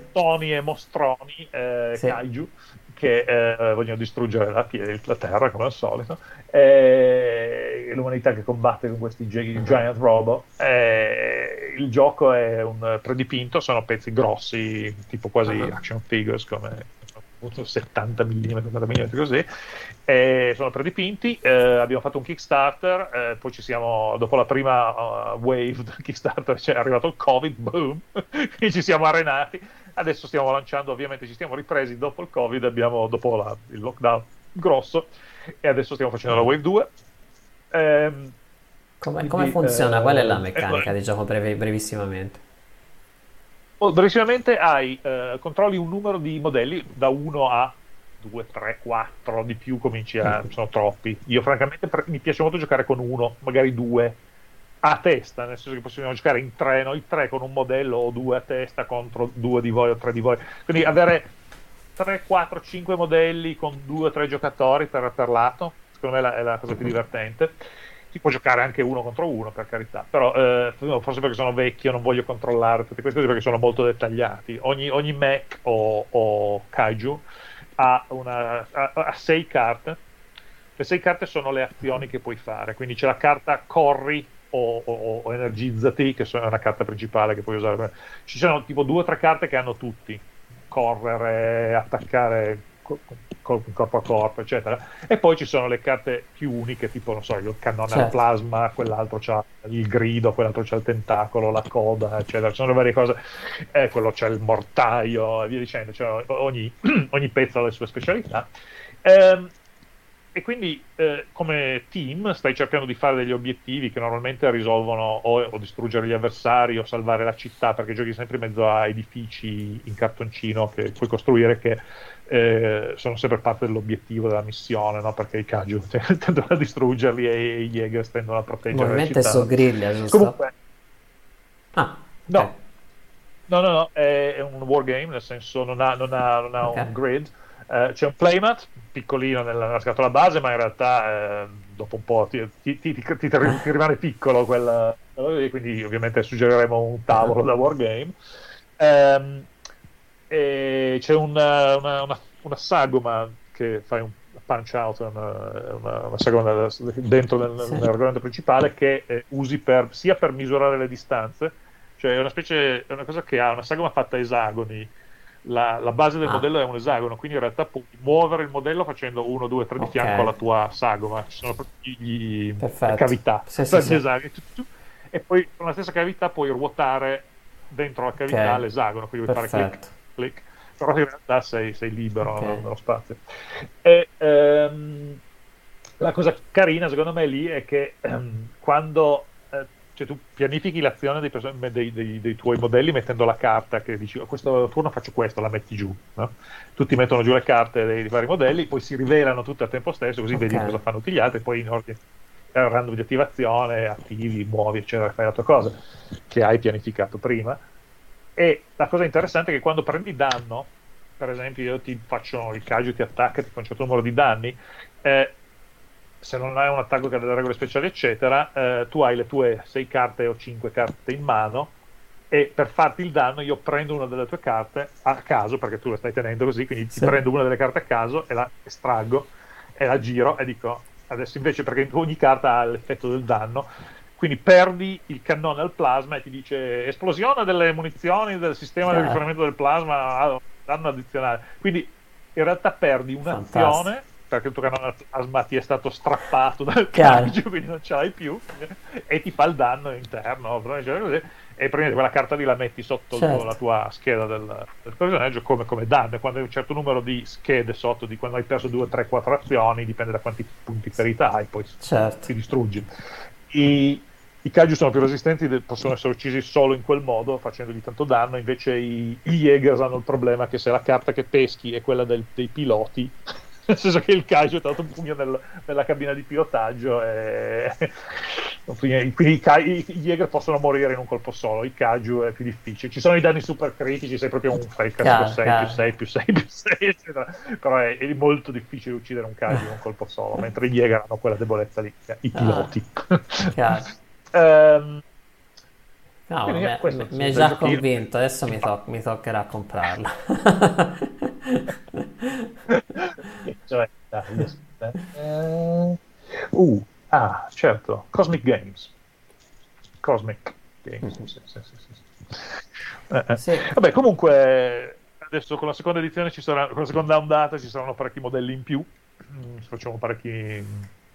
e mostroni, eh, sì. kaiju, che eh, vogliono distruggere la, la, Terra, come al solito. E l'umanità che combatte con questi gi- giant robot. E il gioco è un predipinto, sono pezzi grossi, tipo quasi uh-huh. action figures, come 70 mm, 80 mm così, e sono predipinti. Eh, abbiamo fatto un Kickstarter, eh, poi ci siamo, dopo la prima uh, wave del Kickstarter, c'è arrivato il Covid, boom, quindi ci siamo arenati. Adesso stiamo lanciando, ovviamente ci stiamo ripresi dopo il Covid, abbiamo, dopo la, il lockdown grosso, e adesso stiamo facendo la wave 2. Eh, come, come funziona? Qual è la eh, meccanica di gioco brev- brevissimamente? Oh, brevissimamente hai, eh, controlli un numero di modelli da 1 a 2, 3, 4, di più cominci a... Mm. sono troppi. Io francamente per, mi piace molto giocare con uno, magari due a testa, nel senso che possiamo giocare in tre, noi tre con un modello o due a testa contro due di voi o tre di voi. Quindi avere 3, 4, 5 modelli con due o tre giocatori per, per lato, secondo me è la, è la cosa più divertente si può giocare anche uno contro uno per carità. Però eh, forse perché sono vecchio non voglio controllare tutte queste cose perché sono molto dettagliati. Ogni, ogni mech o, o kaiju ha, una, ha, ha sei carte. Le sei carte sono le azioni che puoi fare. Quindi c'è la carta corri o, o, o energizzati che è una carta principale che puoi usare ci sono tipo due o tre carte che hanno tutti. Correre attaccare corpo a corpo, eccetera. E poi ci sono le carte più uniche, tipo, non so, il cannone certo. al plasma, quell'altro c'ha il grido, quell'altro c'ha il tentacolo, la coda, eccetera. Ci sono varie cose, e quello c'è il mortaio, e via dicendo. Cioè, ogni, ogni pezzo ha le sue specialità. Ehm, e quindi eh, come team stai cercando di fare degli obiettivi che normalmente risolvono o, o, distruggere gli avversari o salvare la città perché giochi sempre in mezzo a edifici in cartoncino che puoi costruire che eh, sono sempre parte dell'obiettivo della missione, no? perché i Kaju tendono a distruggerli e i Jäger tendono a proteggerli. Ovviamente su griglia, giusto? Comunque, ah, no. Okay. no, no, no, è, è, un wargame, nel senso non ha, non ha, non ha okay. un grid. Uh, c'è un playmat piccolino nella, scatola base, ma in realtà uh, dopo un po' ti, ti, ti, ti rimane piccolo quel, quindi ovviamente suggeriremo un tavolo da wargame. Um, e c'è una, una, una, una sagoma che fai un punch out, una sagoma dentro nel, sì. nell'argomento principale che eh, usi per, sia per misurare le distanze, cioè è una specie, è una cosa che ha una sagoma fatta a esagoni, la, la base del ah. modello è un esagono, quindi in realtà puoi muovere il modello facendo 1, 2, 3 di okay. fianco alla tua sagoma, ci sono proprio gli, le cavità, sì, sì, sì. Esagoni, e poi con la stessa cavità puoi ruotare dentro la cavità okay. l'esagono, quindi puoi Perfetto. fare clic, clic, però in realtà sei, sei libero okay. nello spazio. E, ehm, la cosa carina secondo me lì è che ehm, quando cioè, tu pianifichi l'azione dei, person- dei, dei, dei, tuoi modelli mettendo la carta che dici oh, questo turno faccio questo, la metti giù. No? Tutti mettono giù le carte dei, vari modelli, poi si rivelano tutte al tempo stesso, così okay. vedi cosa fanno tutti gli altri, poi in ordine random di attivazione, attivi, muovi, eccetera, fai la tua cosa che hai pianificato prima. E la cosa interessante è che quando prendi danno, per esempio io ti faccio il Kaiju ti attacca, ti fa un certo numero di danni, eh, se non hai un attacco che ha delle regole speciali, eccetera, eh, tu hai le tue 6 carte o 5 carte in mano e per farti il danno io prendo una delle tue carte a caso, perché tu la stai tenendo così, quindi sì. ti prendo una delle carte a caso e la estraggo e la giro e dico adesso invece perché ogni carta ha l'effetto del danno quindi perdi il cannone al plasma e ti dice esplosione delle munizioni del sistema di rifornimento del plasma ah, danno addizionale. Quindi in realtà perdi un'azione perché il tuo cannone al plasma ti è stato strappato dal cambio quindi non ce l'hai più e ti fa il danno interno e prendi quella carta lì la metti sotto certo. la tua scheda del, del personaggio come, come, danno e quando hai un certo numero di schede sotto di quando hai perso 2, 3, 4 azioni dipende da quanti punti ferita hai poi certo. si distruggi I, i kaiju sono più resistenti possono essere uccisi solo in quel modo facendogli tanto danno invece i, i Jägers hanno il problema che se la carta che peschi è quella del, dei piloti nel senso che il Kaiju è dato un pugno nel, nella cabina di pilotaggio e quindi i, i, i Jäger possono morire in un colpo solo, i Kaiju è più difficile. Ci sono i danni super critici, sei proprio un il classico 6 più 6 più 6 più 6, eccetera. Però è, è, molto difficile uccidere un Kaiju in un colpo solo, mentre i Jäger hanno quella debolezza lì, i ah. piloti. Um, No, mi, mi, mi hai già convinto, adesso mi, to- mi toccherà comprarla. Cioè, dai, uh, uh, ah, certo, Cosmic Games. Cosmic Games, mm. sì, sì, sì, eh, eh. sì. Vabbè, comunque, adesso con la seconda edizione ci sarà, con la seconda ondata ci saranno parecchi modelli in più. Mm, facciamo parecchi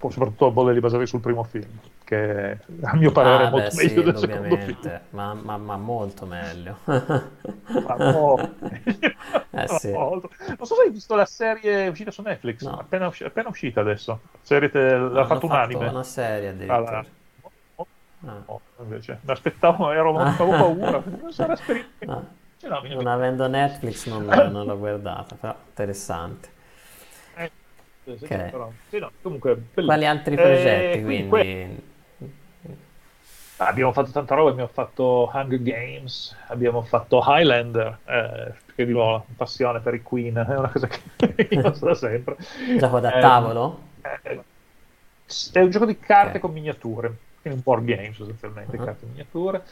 soprattutto modelli basati sul primo film, che a mio parere ah, è molto beh, meglio sì, del secondo film. Ma, ma, ma molto meglio. ma molto. eh, sì. Non so se hai visto la serie uscita su Netflix, no. appena, usci- appena uscita adesso. Serie te- l'ha fatto un anime. una serie addirittura. Allora, ah. oh, invece, mi aspettavo, ero, avevo paura, non sarà. Ah. No, non avendo Netflix non, non l'ho guardata, però interessante. Okay. Però, sì, no, comunque, Quali altri progetti eh, quindi? quindi... Ah, abbiamo fatto tanta roba, abbiamo fatto Hunger Games, abbiamo fatto Highlander, eh, perché di nuovo passione per i Queen, è una cosa che io so da sempre. Gioco da tavolo? Eh, è un gioco di carte okay. con miniature quindi un board game sostanzialmente, uh-huh. carte miniature.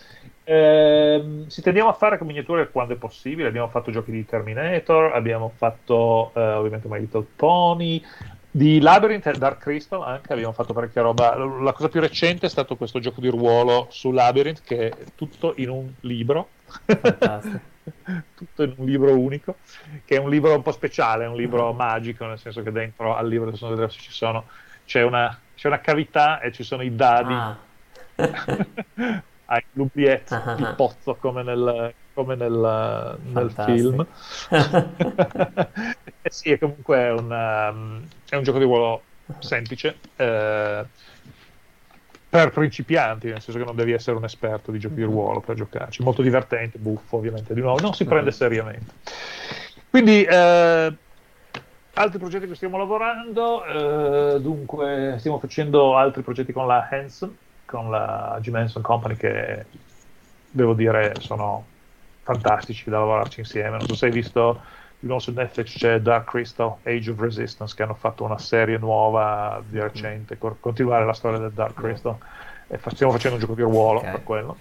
Eh, si tendiamo a fare con miniature quando è possibile, abbiamo fatto giochi di Terminator, abbiamo fatto eh, ovviamente My Little Pony, di Labyrinth e Dark Crystal anche abbiamo fatto parecchia roba. La cosa più recente è stato questo gioco di ruolo su Labyrinth che è tutto in un libro. tutto in un libro unico, che è un libro un po' speciale, è un libro magico, nel senso che dentro al libro ci sono, c'è una c'è una cavità e ci sono i dadi. Ah. Hai l'ubietto, ah, il pozzo come nel, come nel, nel film. eh sì, è comunque un, um, è un gioco di ruolo semplice. Eh, per principianti, nel senso che non devi essere un esperto di giochi di ruolo per giocarci. Molto divertente, buffo ovviamente, di nuovo, non si prende seriamente. Quindi eh, altri progetti che stiamo lavorando, eh, dunque stiamo facendo altri progetti con la Hanson, con la Jim Henson Company che devo dire sono fantastici da lavorarci insieme. Non so se hai visto di nuovo su Netflix c'è Dark Crystal, Age of Resistance, che hanno fatto una serie nuova di recente, per continuare la storia del Dark Crystal. E stiamo facendo un gioco di ruolo okay. per quello.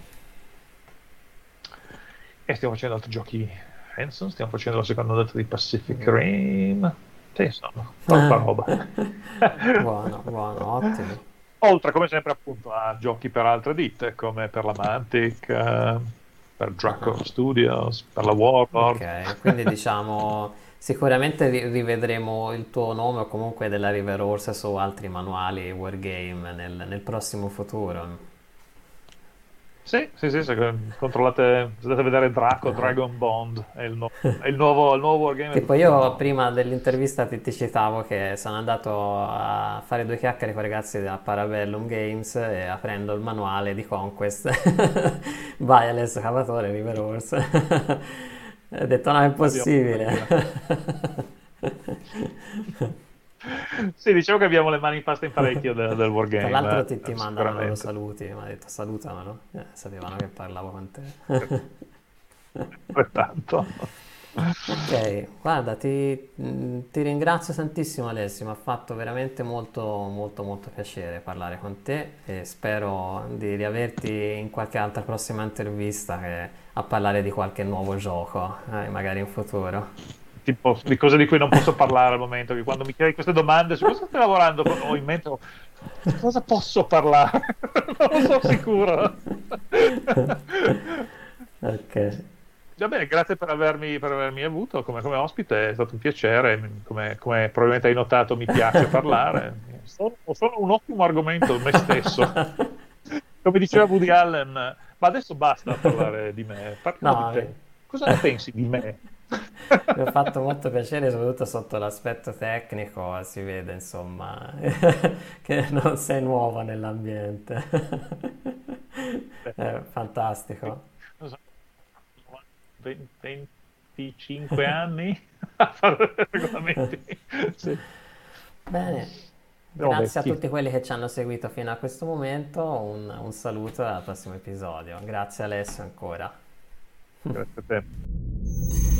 E stiamo facendo altri giochi Hanson, stiamo facendo la seconda data di Pacific Rim. Sì, insomma, tanta roba. buono, buono, ottimo. Oltre, come sempre, appunto, a giochi per altre ditte, come per la Mantic, eh, per Draco uh-huh. Studios, per la Warlord. Ok, quindi diciamo sicuramente rivedremo il tuo nome o comunque della River Horse su altri manuali Wargame nel, nel prossimo futuro. Sì, sì, sì, se controllate, se andate a vedere Draco, Dragon Bond, è il, no- è il nuovo, il nuovo wargame. Tipo io prima dell'intervista ti, ti, citavo che sono andato a fare due chiacchiere con i ragazzi da Parabellum Games e aprendo il manuale di Conquest, vai Alessio Cavatore, River Horse. ho detto no, è impossibile. sì, diciamo che abbiamo le mani in pasta in parecchio del, del wargame. Tra l'altro ti, ti mandano loro saluti, mi ha detto salutamelo, eh, sapevano che parlavo con te. Altrettanto. ok, guarda, ti, ti, ringrazio tantissimo Alessio, mi ha fatto veramente molto molto molto piacere parlare con te e spero di riaverti in qualche altra prossima intervista che, a parlare di qualche nuovo gioco, eh, magari in futuro tipo di cose di cui non posso parlare al momento, che quando mi chiedi queste domande su cosa stai lavorando ho in mente cosa posso parlare? non lo so sicuro. ok. Va bene, grazie per avermi, per avermi avuto come, come, ospite, è stato un piacere, come, come, probabilmente hai notato mi piace parlare, sono, sono un ottimo argomento me stesso. Come diceva Woody Allen, ma adesso basta parlare di me, parla no, di te. Cosa ne pensi di me? Mi ha fatto molto piacere, soprattutto sotto l'aspetto tecnico, si vede insomma che non sei nuova nell'ambiente. È fantastico. 25 anni a fare regolamenti. Sì. Bene, grazie a tutti quelli che ci hanno seguito fino a questo momento, un, un saluto e al prossimo episodio. Grazie Alessio ancora. Grazie a te.